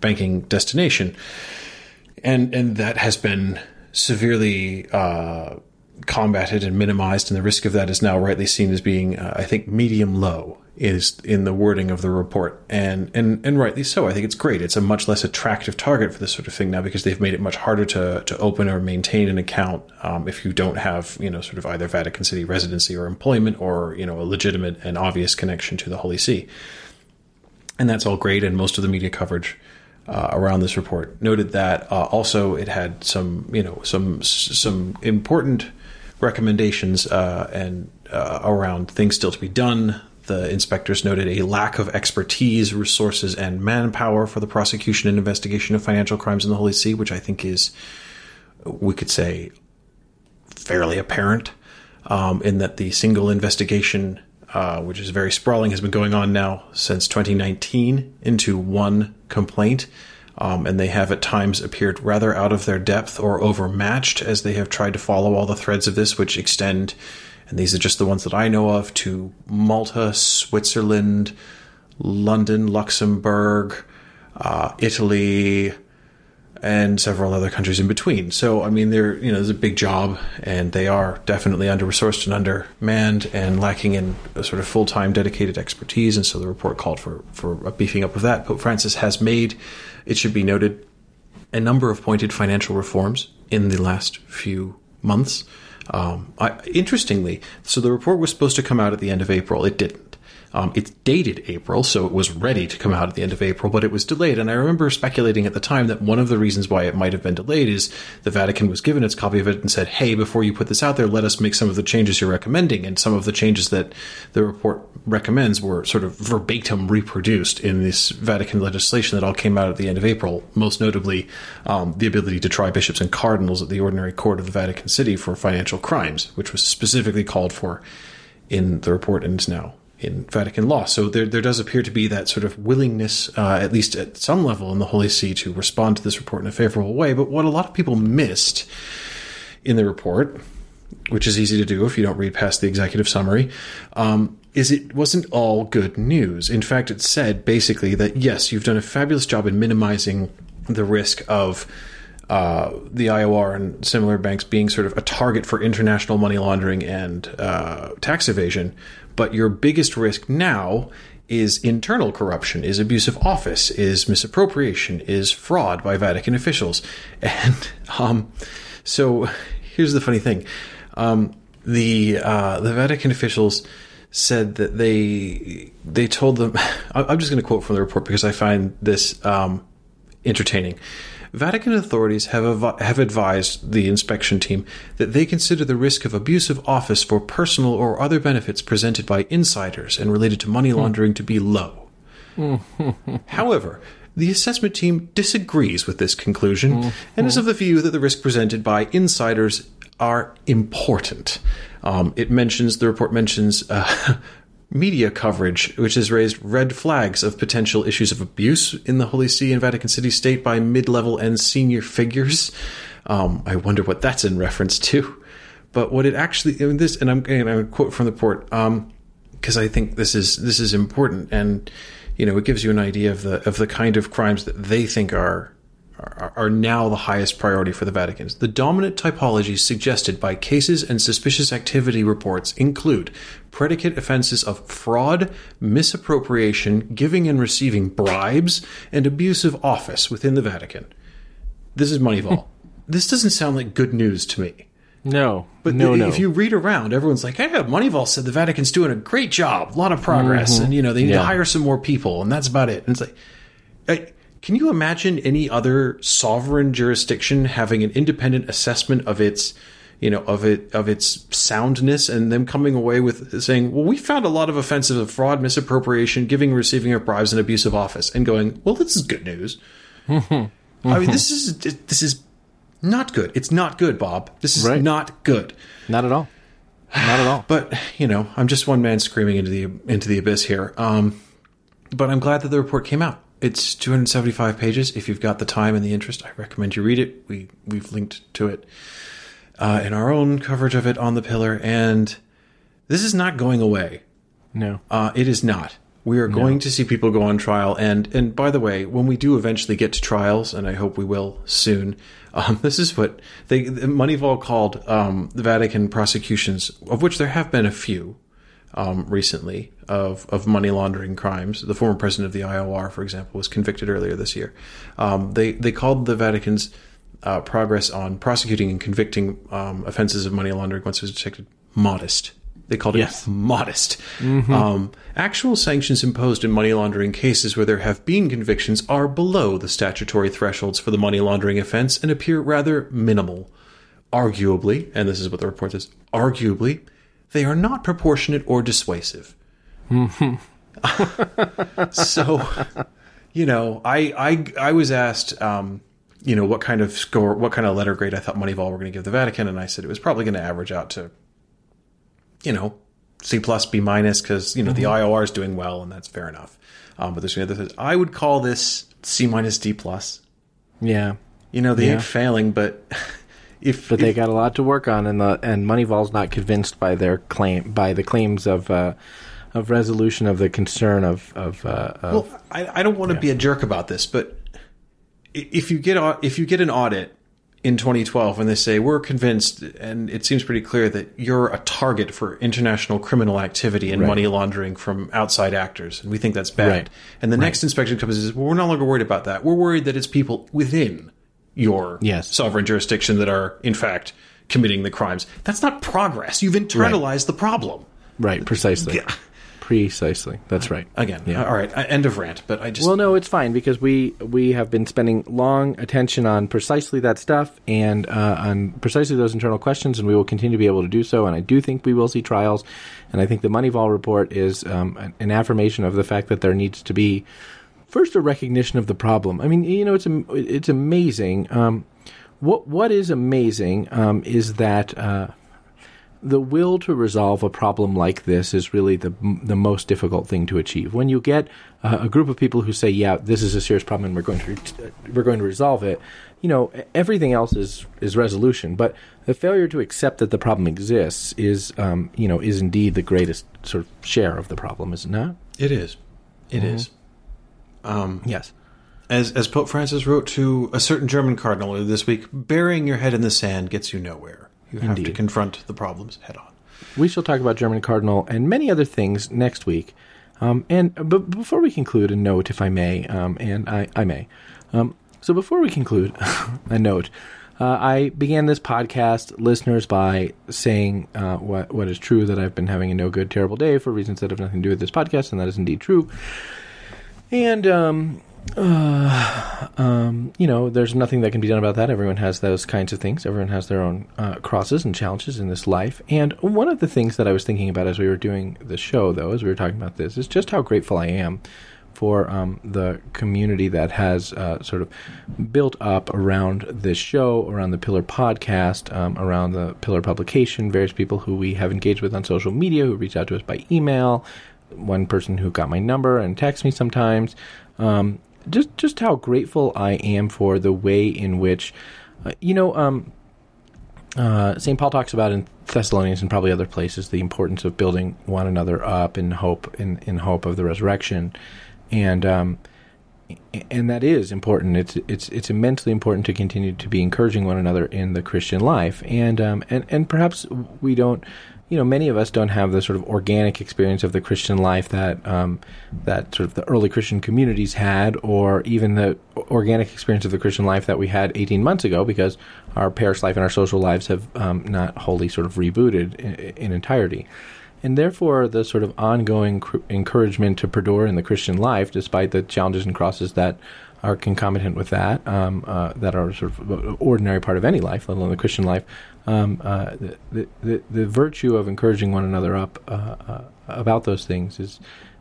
banking destination, and and that has been severely. Uh, combated and minimized, and the risk of that is now rightly seen as being, uh, I think, medium low is in the wording of the report, and and and rightly so. I think it's great. It's a much less attractive target for this sort of thing now because they've made it much harder to to open or maintain an account um, if you don't have you know sort of either Vatican City residency or employment or you know a legitimate and obvious connection to the Holy See, and that's all great. And most of the media coverage uh, around this report noted that uh, also it had some you know some some important recommendations uh, and uh, around things still to be done. the inspectors noted a lack of expertise, resources, and manpower for the prosecution and investigation of financial crimes in the Holy See, which I think is, we could say, fairly apparent. Um, in that the single investigation, uh, which is very sprawling, has been going on now since 2019 into one complaint. Um, and they have at times appeared rather out of their depth or overmatched as they have tried to follow all the threads of this, which extend, and these are just the ones that I know of, to Malta, Switzerland, London, Luxembourg, uh, Italy, and several other countries in between. So, I mean, they're, you know, there's a big job, and they are definitely under resourced and undermanned and lacking in a sort of full time dedicated expertise. And so the report called for, for a beefing up of that. Pope Francis has made, it should be noted, a number of pointed financial reforms in the last few months. Um, I, interestingly, so the report was supposed to come out at the end of April. It didn't. Um, it's dated April, so it was ready to come out at the end of April, but it was delayed. And I remember speculating at the time that one of the reasons why it might have been delayed is the Vatican was given its copy of it and said, hey, before you put this out there, let us make some of the changes you're recommending. And some of the changes that the report recommends were sort of verbatim reproduced in this Vatican legislation that all came out at the end of April, most notably um, the ability to try bishops and cardinals at the ordinary court of the Vatican City for financial crimes, which was specifically called for in the report and is now in Vatican law. So there, there does appear to be that sort of willingness, uh, at least at some level in the Holy See, to respond to this report in a favorable way. But what a lot of people missed in the report, which is easy to do if you don't read past the executive summary, um, is it wasn't all good news. In fact, it said basically that yes, you've done a fabulous job in minimizing the risk of uh, the IOR and similar banks being sort of a target for international money laundering and uh, tax evasion. But your biggest risk now is internal corruption, is abuse of office, is misappropriation, is fraud by Vatican officials. <laughs> And um, so here's the funny thing um, the, uh, the Vatican officials said that they they told them <laughs> I'm just going to quote from the report because I find this um, entertaining. Vatican authorities have, avi- have advised the inspection team that they consider the risk of abuse of office for personal or other benefits presented by insiders and related to money laundering to be low. <laughs> However, the assessment team disagrees with this conclusion and is of the view that the risk presented by insiders are important. Um, it mentions the report mentions uh, <laughs> media coverage, which has raised red flags of potential issues of abuse in the Holy See and Vatican City State by mid-level and senior figures. Um, I wonder what that's in reference to. But what it actually I mean, this, and I'm and I'm quote from the report because I think this is this is important, and you know it gives you an idea of the of the kind of crimes that they think are are, are now the highest priority for the Vatican. The dominant typologies suggested by cases and suspicious activity reports include predicate offenses of fraud, misappropriation, giving and receiving bribes, and abuse of office within the Vatican. This is Moneyval. <laughs> this doesn't sound like good news to me. No, But no, no. if you read around, everyone's like, "Hey, Moneyval said the Vatican's doing a great job, a lot of progress, mm-hmm. and you know they need to hire some more people, and that's about it." And it's like, I, can you imagine any other sovereign jurisdiction having an independent assessment of its, you know, of it of its soundness, and them coming away with saying, "Well, we found a lot of offenses of fraud, misappropriation, giving, and receiving of bribes, and abuse of office," and going, "Well, this is good news." <laughs> I mean, this is this is not good. It's not good, Bob. This is Right. not good. not at all. Not at all. <sighs> But you know, I'm just one man screaming into the into the abyss here. Um, but I'm glad that the report came out. It's 275 pages. If you've got the time and the interest, I recommend you read it. We we've linked to it uh, in our own coverage of it on the pillar, and this is not going away. No. Uh, it is not. We are going to see people go on trial, and and by the way, when we do eventually get to trials, and I hope we will soon, um, <laughs> this is what they Moneyval called um, the Vatican prosecutions, of which there have been a few um, recently of of money laundering crimes. The former president of the IOR, for example, was convicted earlier this year. Um, they they called the Vatican's uh, progress on prosecuting and convicting um, offenses of money laundering once it was detected modest. They called it Yes. modest. Um, actual sanctions imposed in money laundering cases where there have been convictions are below the statutory thresholds for the money laundering offense and appear rather minimal. Arguably, and this is what the report says, arguably, they are not proportionate or dissuasive. <laughs> so, you know, I I I was asked, um, you know, what kind of score, what kind of letter grade I thought Moneyval were going to give the Vatican, and I said it was probably going to average out to, you know, C plus B minus because you know the IOR is doing well, and that's fair enough. Um, but there's other things. I would call this C minus D plus. Yeah. You know, they Yeah. ain't failing, but <laughs> if But they got a lot to work on, and the and Moneyval's not convinced by their claim by the claims of uh, of resolution of the concern of of, uh, of Well, I, I don't want to be a jerk about this, but if you get if you get an audit in 2012 and they say we're convinced and it seems pretty clear that you're a target for international criminal activity and Right. money laundering from outside actors and we think that's bad. Right. and the next inspection comes and says well, we're no longer worried about that. We're worried that it's people within your Yes. sovereign jurisdiction that are in fact committing the crimes. That's not progress. You've internalized the problem. Right precisely. Yeah. Precisely that's right again Yeah. all right uh, end of rant but i just Well, no, it's fine because we we have been spending long attention on precisely that stuff and uh, on precisely those internal questions, and we will continue to be able to do so. And I do think we will see trials, and I think the Moneyval report is um, an- an affirmation of the fact that there needs to be first a recognition of the problem. I mean, you know, it's it's amazing. Um, what what is amazing um, is that. Uh, the will to resolve a problem like this is really the the most difficult thing to achieve. When you get uh, a group of people who say, "Yeah, this is a serious problem, and we're going to we're going to resolve it," you know, everything else is is resolution. But the failure to accept that the problem exists is, um, you know, is indeed the greatest sort of share of the problem, is it not? It is. It is. Yes. As as Pope Francis wrote to a certain German cardinal this week, burying your head in the sand gets you nowhere. You have to confront the problems head on. We shall talk about German Cardinal and many other things next week. Um, and but before we conclude, a note, if I may, um, and I, I may. Um, so before we conclude, <laughs> a note. Uh, I began this podcast, listeners, by saying uh, what what is true that I've been having a no good, terrible day for reasons that have nothing to do with this podcast, and that is indeed true. And um, uh, um, you know, there's nothing that can be done about that. Everyone has those kinds of things. Everyone has their own uh, crosses and challenges in this life. And one of the things that I was thinking about as we were doing the show, though, as we were talking about this, is just how grateful I am for um, the community that has uh, sort of built up around this show, around the Pillar podcast, um, around the Pillar publication, various people who we have engaged with on social media, who reach out to us by email, one person who got my number and texts me sometimes. Um, just just how grateful I am for the way in which, uh, you know, um, uh, St. Paul talks about in Thessalonians and probably other places the importance of building one another up in hope in, in hope of the resurrection, and um, and that is important. It's it's it's immensely important to continue to be encouraging one another in the Christian life, and um, and and perhaps we don't, you know, many of us don't have the sort of organic experience of the Christian life that um, that sort of the early Christian communities had, or even the organic experience of the Christian life that we had 18 months ago, because our parish life and our social lives have um, not wholly sort of rebooted in, in entirety and therefore the sort of ongoing cr- encouragement to perdure in the Christian life, despite the challenges and crosses that are concomitant with that, um, uh, that are sort of ordinary part of any life, let alone the Christian life. Um, uh, the, the, the virtue of encouraging one another up uh, uh, about those things is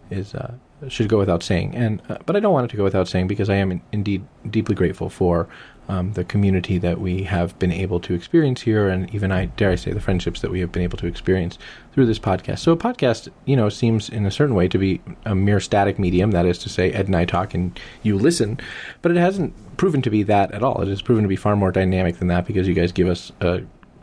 is uh, should go without saying. And uh, but I don't want it to go without saying because I am in, indeed deeply grateful for um, the community that we have been able to experience here, and even I dare I say the friendships that we have been able to experience through this podcast. So a podcast, you know, seems in a certain way to be a mere static medium. That is to say, Ed and I talk and you listen, but it hasn't proven to be that at all. It has proven to be far more dynamic than that because you guys give us a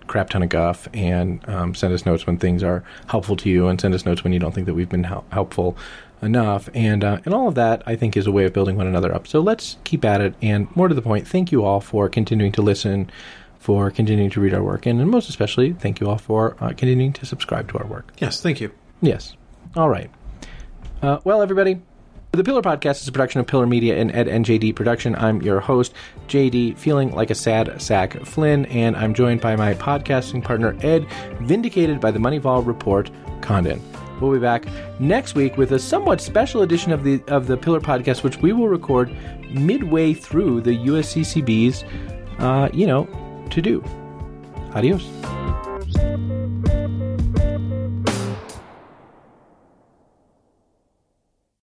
crap ton of guff and um, send us notes when things are helpful to you and send us notes when you don't think that we've been hel- helpful enough. And uh, and all of that I think is a way of building one another up. So let's keep at it. And more to the point thank you all for continuing to listen for continuing to read our work. And, and most especially thank you all for uh, continuing to subscribe to our work. Yes, thank you. yes. All right. Uh, well everybody the Pillar Podcast is a production of Pillar Media and Ed and JD Production. I'm your host, JD, feeling like a sad sack Flynn, and I'm joined by my podcasting partner, Ed, vindicated by the Moneyval Report, Condon. We'll be back next week with a somewhat special edition of the of the Pillar Podcast, which we will record midway through the USCCB's, uh, you know, to do. Adios.